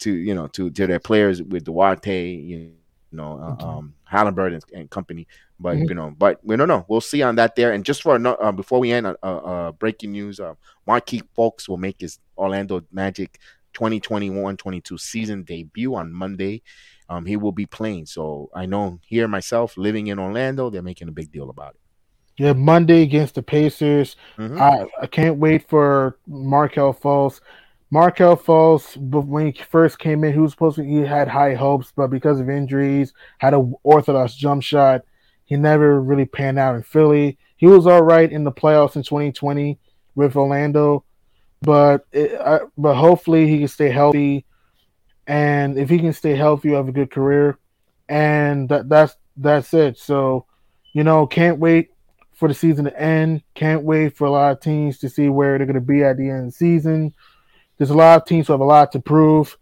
[SPEAKER 1] to you know to to their players with Duarte, you know, uh, mm-hmm. um, Halliburton and, and company. But mm-hmm. you know, but we don't know. We'll see on that there. And just for uh, before we end, uh, uh, breaking news: uh, Markelle Fultz will make his Orlando Magic 2021-22 season debut on Monday um, he will be playing. So I know here myself, living in Orlando, they're making a big deal about it.
[SPEAKER 2] Yeah, Monday against the Pacers. Mm-hmm. I, I can't wait for Markelle Fultz. Markelle Fultz, when he first came in, he was supposed to he had high hopes, but because of injuries, had an orthodox jump shot. He never really panned out in Philly. He was all right in the playoffs in 2020 with Orlando, but it, I, but hopefully he can stay healthy and if he can stay healthy, you have a good career. And that, that's that's it. So, you know, can't wait for the season to end. Can't wait for a lot of teams to see where they're going to be at the end of the season. There's a lot of teams who have a lot to prove.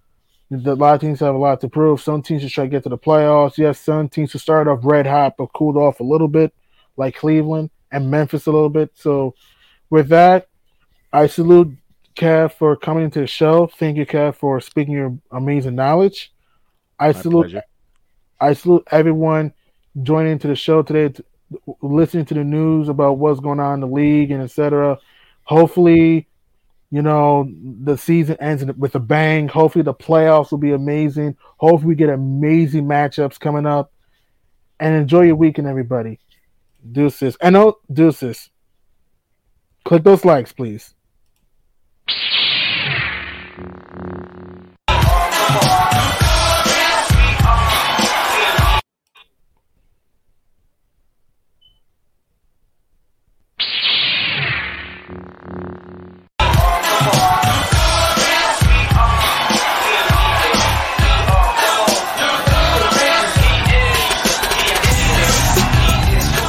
[SPEAKER 2] A lot of teams have a lot to prove. Some teams just try to get to the playoffs. Yes, some teams will start off red hot but cooled off a little bit, like Cleveland and Memphis a little bit. So, with that, I salute Kev, for coming into the show. Thank you, Kev, for speaking your amazing knowledge. I My salute pleasure. I salute everyone joining to the show today, to, listening to the news about what's going on in the league and etc. Hopefully, you know the season ends with a bang. Hopefully, the playoffs will be amazing. Hopefully, we get amazing matchups coming up. And enjoy your weekend, everybody. Deuces. And oh, deuces. Click those likes, please.